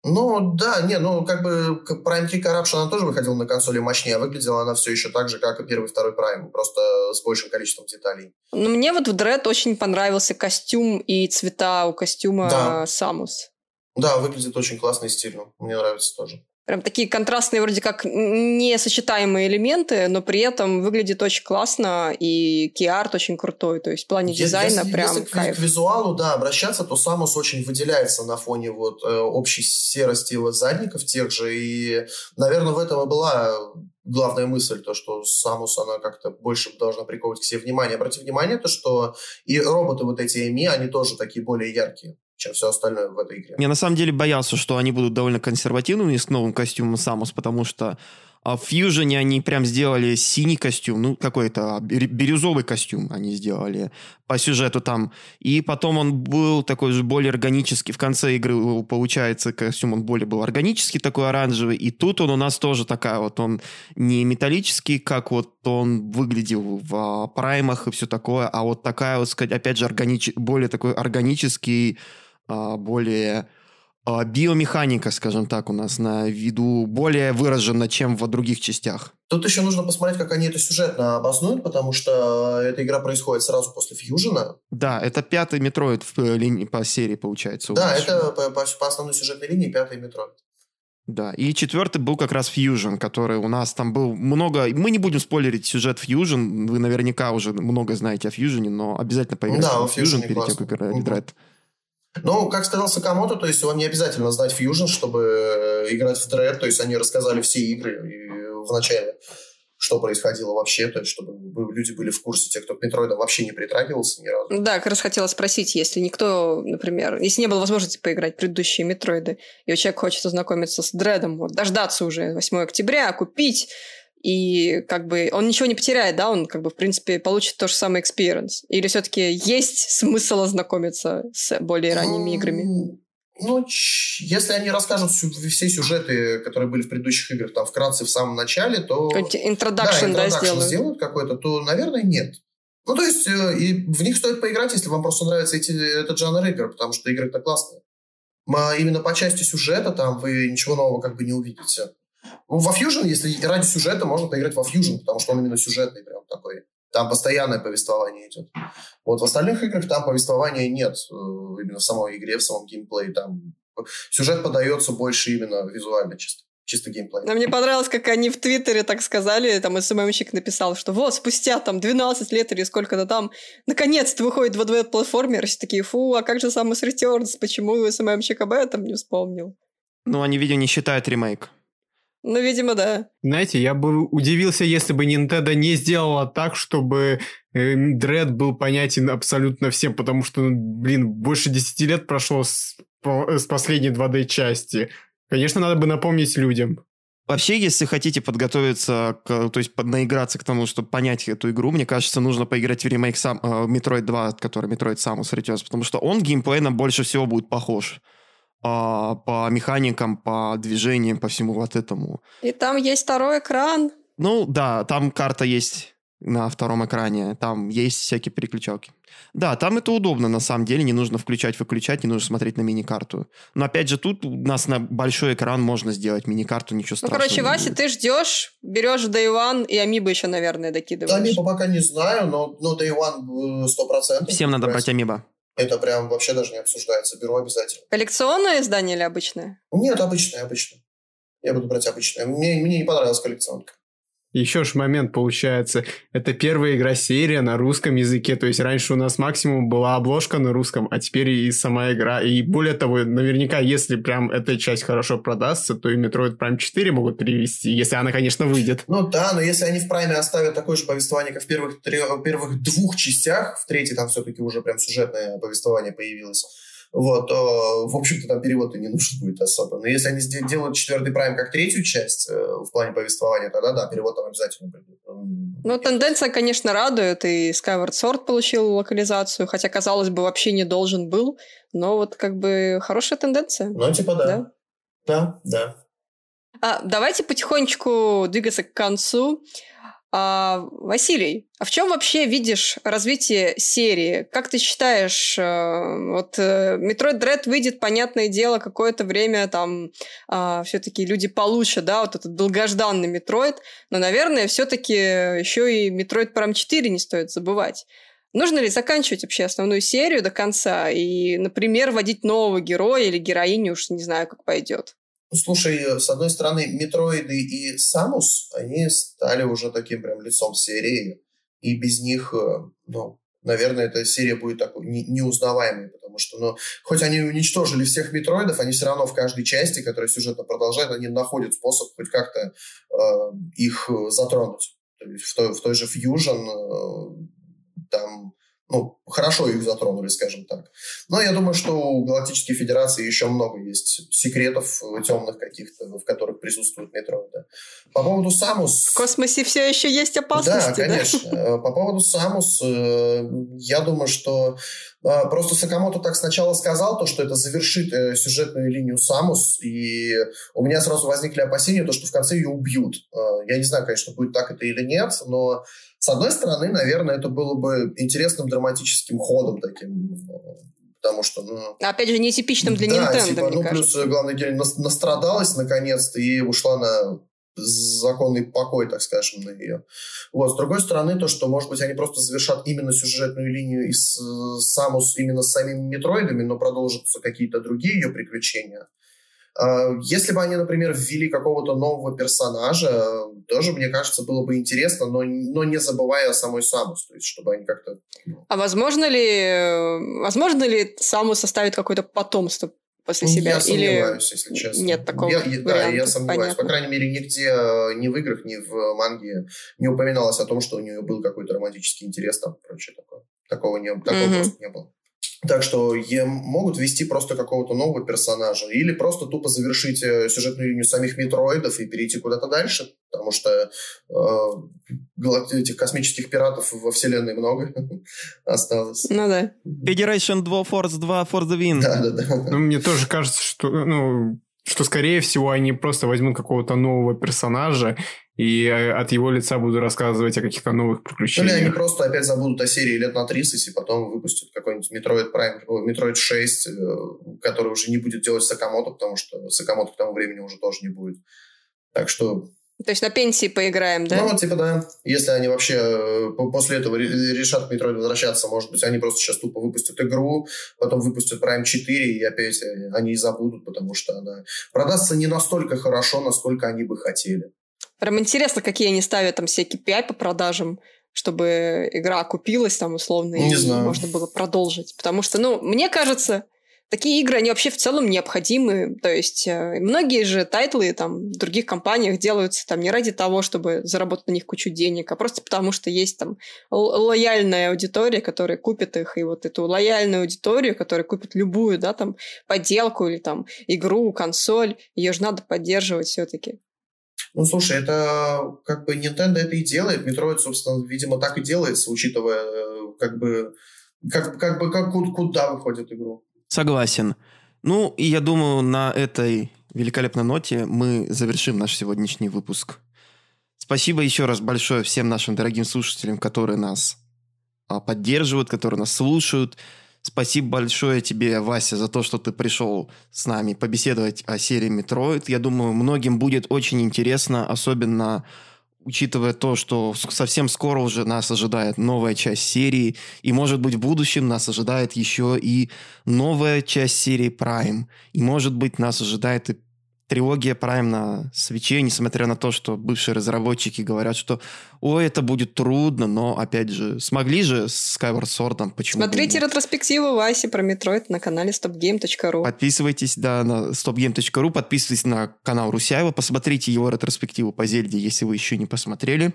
Speaker 2: Ну, да, не, ну, как бы Prime 3 Corruption, она тоже выходила на консоли мощнее, а выглядела она все еще так же, как и первый и второй Prime, просто с большим количеством деталей.
Speaker 1: Ну, мне вот в Dread очень понравился костюм и цвета у костюма да. Самус.
Speaker 2: Да, выглядит очень классно и стильно. Мне нравится тоже
Speaker 1: прям такие контрастные вроде как несочетаемые элементы, но при этом выглядит очень классно, и киарт очень крутой, то есть в плане дизайна
Speaker 2: если,
Speaker 1: прям
Speaker 2: если кайф. к визуалу, да, обращаться, то Самус очень выделяется на фоне вот э, общей серости задников тех же, и, наверное, в этом и была главная мысль, то, что Самус, она как-то больше должна приковывать к себе внимание. Обрати внимание, то, что и роботы вот эти Эми, они тоже такие более яркие чем все остальное в этой игре.
Speaker 3: Я на самом деле боялся, что они будут довольно консервативными с новым костюмом Самус, потому что а в Фьюжене они прям сделали синий костюм, ну, какой-то бирюзовый костюм они сделали по сюжету там. И потом он был такой же более органический. В конце игры, получается, костюм он более был органический, такой оранжевый. И тут он у нас тоже такая вот, он не металлический, как вот он выглядел в а, праймах и все такое, а вот такая вот, сказать, опять же, органич... более такой органический, более а, биомеханика, скажем так, у нас на виду более выражена, чем в других частях.
Speaker 2: Тут еще нужно посмотреть, как они это сюжетно обоснуют, потому что эта игра происходит сразу после Фьюжена.
Speaker 3: Да, это пятый Метроид в э, линии по серии, получается.
Speaker 2: Да, это по, по, по основной сюжетной линии пятый Метроид.
Speaker 3: Да, и четвертый был как раз Fusion, который у нас там был много... Мы не будем спойлерить сюжет Fusion, вы наверняка уже много знаете о Fusion, но обязательно поиграйте да, в Fusion перед тем, как играть. Угу.
Speaker 2: Ну, как сказал Сакамото, то есть вам не обязательно знать Fusion, чтобы э, играть в Dread, то есть они рассказали все игры в начале, что происходило вообще, то есть чтобы люди были в курсе, те, кто к Метроидам вообще не притрагивался ни разу.
Speaker 1: Да, как раз хотела спросить, если никто, например, если не было возможности поиграть в предыдущие Метроиды, и у человека хочет ознакомиться с Дредом, вот, дождаться уже 8 октября, купить и как бы он ничего не потеряет, да, он как бы в принципе получит то же самое experience. Или все-таки есть смысл ознакомиться с более ранними играми?
Speaker 2: Ну, если они расскажут все сюжеты, которые были в предыдущих играх, там, вкратце в самом начале, то...
Speaker 1: Introduction, да, да сделают.
Speaker 2: сделают какой-то, то, наверное, нет. Ну, то есть, э, и в них стоит поиграть, если вам просто нравится эти, этот жанр игр, потому что игры-то классные. А именно по части сюжета там вы ничего нового как бы не увидите. Ну, во Fusion, если ради сюжета, можно поиграть во Fusion, потому что он именно сюжетный прям такой. Там постоянное повествование идет. Вот в остальных играх там повествования нет. Э, именно в самой игре, в самом геймплее. Там сюжет подается больше именно визуально чисто чисто геймплей.
Speaker 1: Но мне понравилось, как они в Твиттере так сказали, там СММщик написал, что вот, спустя там 12 лет или сколько-то там, наконец-то выходит 2D-платформер, все такие, фу, а как же Samus Returns, почему СММщик об этом не вспомнил?
Speaker 3: Ну, они, видимо, не считают ремейк.
Speaker 1: Ну, видимо, да.
Speaker 4: Знаете, я бы удивился, если бы Nintendo не сделала так, чтобы Дред э, был понятен абсолютно всем, потому что, блин, больше 10 лет прошло с, с последней 2D-части. Конечно, надо бы напомнить людям.
Speaker 3: Вообще, если хотите подготовиться, к, то есть наиграться к тому, чтобы понять эту игру, мне кажется, нужно поиграть в ремейк сам, э, Metroid 2, который Metroid Samus Returns, потому что он геймплейно больше всего будет похож э, по механикам, по движениям, по всему вот этому.
Speaker 1: И там есть второй экран.
Speaker 3: Ну да, там карта есть на втором экране. Там есть всякие переключалки. Да, там это удобно, на самом деле. Не нужно включать-выключать, не нужно смотреть на мини-карту. Но опять же, тут у нас на большой экран можно сделать мини-карту, ничего страшного.
Speaker 1: Ну, короче, Вася, ты ждешь, берешь Day One и Амибо еще, наверное, докидываешь.
Speaker 2: Амибо пока не знаю, но, но Day One 100%.
Speaker 3: Всем надо брать Амибо.
Speaker 2: Это прям вообще даже не обсуждается. Беру обязательно.
Speaker 1: Коллекционное издание или обычное?
Speaker 2: Нет, обычное, обычное. Я буду брать обычное. Мне, мне не понравилась коллекционка.
Speaker 4: Еще ж момент получается, это первая игра серия на русском языке, то есть раньше у нас максимум была обложка на русском, а теперь и сама игра. И более того, наверняка, если прям эта часть хорошо продастся, то и Metroid Prime 4 могут перевести, если она, конечно, выйдет.
Speaker 2: Ну да, но если они в Prime оставят такое же повествование, как в первых, трех, первых двух частях, в третьей там все-таки уже прям сюжетное повествование появилось, вот, то, в общем-то, там перевод и не нужен будет особо. Но если они делают четвертый прайм как третью часть э, в плане повествования, тогда да, перевод там обязательно будет.
Speaker 1: Ну, тенденция, конечно, радует, и Skyward Sword получил локализацию, хотя, казалось бы, вообще не должен был, но вот как бы хорошая тенденция.
Speaker 2: Ну, типа да. Да, да. да.
Speaker 1: А, давайте потихонечку двигаться к концу. А, Василий, а в чем вообще видишь развитие серии? Как ты считаешь, э, вот э, Metroid Dread выйдет, понятное дело, какое-то время там а, все-таки люди получат, да, вот этот долгожданный Metroid, но, наверное, все-таки еще и Metroid Prime 4 не стоит забывать. Нужно ли заканчивать вообще основную серию до конца и, например, вводить нового героя или героиню, уж не знаю, как пойдет?
Speaker 2: Ну, слушай, с одной стороны, Метроиды и Самус, они стали уже таким прям лицом серии, и без них, э, ну, наверное, эта серия будет такой не, неузнаваемой, потому что, ну, хоть они уничтожили всех метроидов, они все равно в каждой части, которая сюжетно продолжает, они находят способ хоть как-то э, их затронуть. То есть в той, в той же Fusion э, там ну, хорошо их затронули, скажем так. Но я думаю, что у Галактической Федерации еще много есть секретов э, темных каких-то, в которых присутствует метро. Да. По поводу Самус...
Speaker 1: В космосе все еще есть опасности,
Speaker 2: да? конечно. Да? Э, по поводу Самус, э, я думаю, что Просто Сакамото так сначала сказал, то, что это завершит сюжетную линию Самус, и у меня сразу возникли опасения, то, что в конце ее убьют. Я не знаю, конечно, будет так это или нет, но с одной стороны, наверное, это было бы интересным драматическим ходом таким, потому что, ну...
Speaker 1: Опять же, нетипичным для
Speaker 2: да,
Speaker 1: Nintendo,
Speaker 2: типа, ну, кажется. плюс, главное, героиня настрадалась наконец-то и ушла на законный покой, так скажем, на ее. Вот. С другой стороны, то, что, может быть, они просто завершат именно сюжетную линию из Самус именно с самими Метроидами, но продолжатся какие-то другие ее приключения. А, если бы они, например, ввели какого-то нового персонажа, тоже, мне кажется, было бы интересно, но, но не забывая о самой Самус, то есть чтобы они как-то...
Speaker 1: Ну... А возможно ли, возможно ли Самус составит какое-то потомство после себя?
Speaker 2: Я сомневаюсь, Или... если честно.
Speaker 1: Нет такого
Speaker 2: я, я, Да, я сомневаюсь. Понятно. По крайней мере, нигде э, ни в играх, ни в манге не упоминалось о том, что у нее был какой-то романтический интерес там, прочее такое. Такого, не, такого mm-hmm. просто не было. Так что могут ввести просто какого-то нового персонажа или просто тупо завершить э, сюжетную линию самих метроидов и перейти куда-то дальше, потому что э, этих космических пиратов во вселенной много осталось.
Speaker 1: Ну да.
Speaker 3: Federation 2 Force 2 for the win.
Speaker 2: Да, да, да.
Speaker 4: Ну, мне тоже кажется, что, ну, что, скорее всего, они просто возьмут какого-то нового персонажа и э, от его лица буду рассказывать о каких-то новых приключениях.
Speaker 2: Или они просто опять забудут о серии лет на 30 и потом выпустят какой-нибудь Metroid Prime, Metroid 6, э, который уже не будет делать Сакамото, потому что Сакамото к тому времени уже тоже не будет. Так что
Speaker 1: то есть на пенсии поиграем, да?
Speaker 2: Ну, типа, да. Если они вообще э, после этого решат к Metroid возвращаться, может быть, они просто сейчас тупо выпустят игру, потом выпустят Prime 4, и опять они и забудут, потому что она продастся не настолько хорошо, насколько они бы хотели.
Speaker 1: Прям интересно, какие они ставят там все KPI по продажам, чтобы игра окупилась там условно,
Speaker 2: не
Speaker 1: и
Speaker 2: знаю.
Speaker 1: можно было продолжить. Потому что, ну, мне кажется, такие игры, они вообще в целом необходимы. То есть э, многие же тайтлы там в других компаниях делаются там не ради того, чтобы заработать на них кучу денег, а просто потому, что есть там лояльная аудитория, которая купит их, и вот эту лояльную аудиторию, которая купит любую, да, там, подделку или там игру, консоль, ее же надо поддерживать все-таки.
Speaker 2: Ну, слушай, это как бы Nintendo это и делает. Metroid, собственно, видимо, так и делается, учитывая э, как бы как, как бы как куда выходит игру.
Speaker 3: Согласен. Ну, и я думаю, на этой великолепной ноте мы завершим наш сегодняшний выпуск. Спасибо еще раз большое всем нашим дорогим слушателям, которые нас а, поддерживают, которые нас слушают. Спасибо большое тебе, Вася, за то, что ты пришел с нами побеседовать о серии Metroid. Я думаю, многим будет очень интересно, особенно учитывая то, что совсем скоро уже нас ожидает новая часть серии, и, может быть, в будущем нас ожидает еще и новая часть серии Prime, и, может быть, нас ожидает и трилогия Prime на свече, несмотря на то, что бывшие разработчики говорят, что ой, это будет трудно, но, опять же, смогли же с Skyward Sword, почему
Speaker 1: Смотрите ретроспективу Васи про Metroid на канале stopgame.ru.
Speaker 3: Подписывайтесь, да, на stopgame.ru, подписывайтесь на канал Русяева, посмотрите его ретроспективу по Зельде, если вы еще не посмотрели.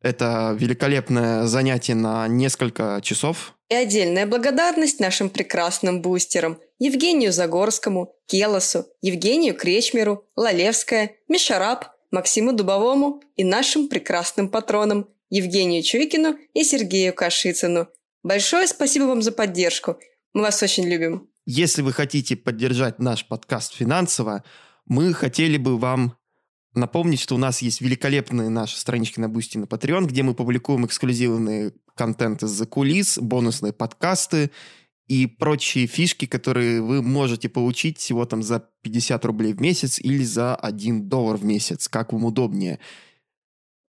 Speaker 3: Это великолепное занятие на несколько часов.
Speaker 1: И отдельная благодарность нашим прекрасным бустерам Евгению Загорскому, Келосу, Евгению Кречмеру, Лалевская, Мишараб, Максиму Дубовому и нашим прекрасным патронам Евгению Чуйкину и Сергею Кашицыну. Большое спасибо вам за поддержку. Мы вас очень любим.
Speaker 3: Если вы хотите поддержать наш подкаст финансово, мы хотели бы вам напомнить, что у нас есть великолепные наши странички на Boosty на Patreon, где мы публикуем эксклюзивный контент из-за кулис, бонусные подкасты и прочие фишки, которые вы можете получить всего там за 50 рублей в месяц или за 1 доллар в месяц, как вам удобнее.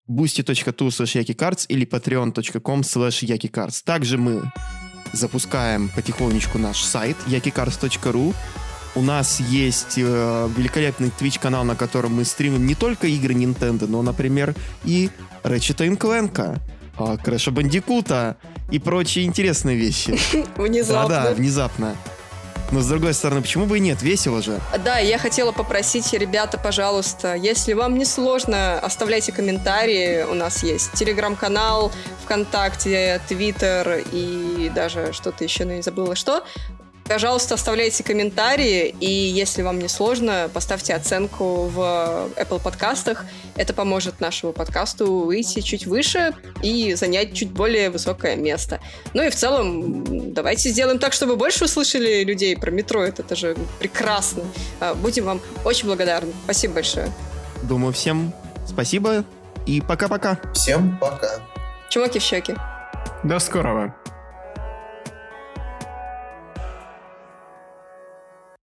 Speaker 3: boosty.tu slash yakicards или patreon.com slash yakicards. Также мы запускаем потихонечку наш сайт yakicards.ru, у нас есть э, великолепный Twitch канал, на котором мы стримим не только игры Nintendo, но, например, и Ratchet Clank, э, Крэша Бандикута и прочие интересные вещи.
Speaker 1: Внезапно.
Speaker 3: Да-да, внезапно. Но с другой стороны, почему бы и нет? Весело же.
Speaker 1: Да, я хотела попросить, ребята, пожалуйста, если вам не сложно, оставляйте комментарии. У нас есть телеграм-канал, ВКонтакте, Твиттер и даже что-то еще, но не забыла что. Пожалуйста, оставляйте комментарии, и если вам не сложно, поставьте оценку в Apple подкастах. Это поможет нашему подкасту выйти чуть выше и занять чуть более высокое место. Ну и в целом, давайте сделаем так, чтобы больше услышали людей про Метроид. Это же прекрасно. А, будем вам очень благодарны. Спасибо большое.
Speaker 3: Думаю, всем спасибо и пока-пока.
Speaker 2: Всем пока.
Speaker 1: Чмоки в щеки.
Speaker 4: До скорого.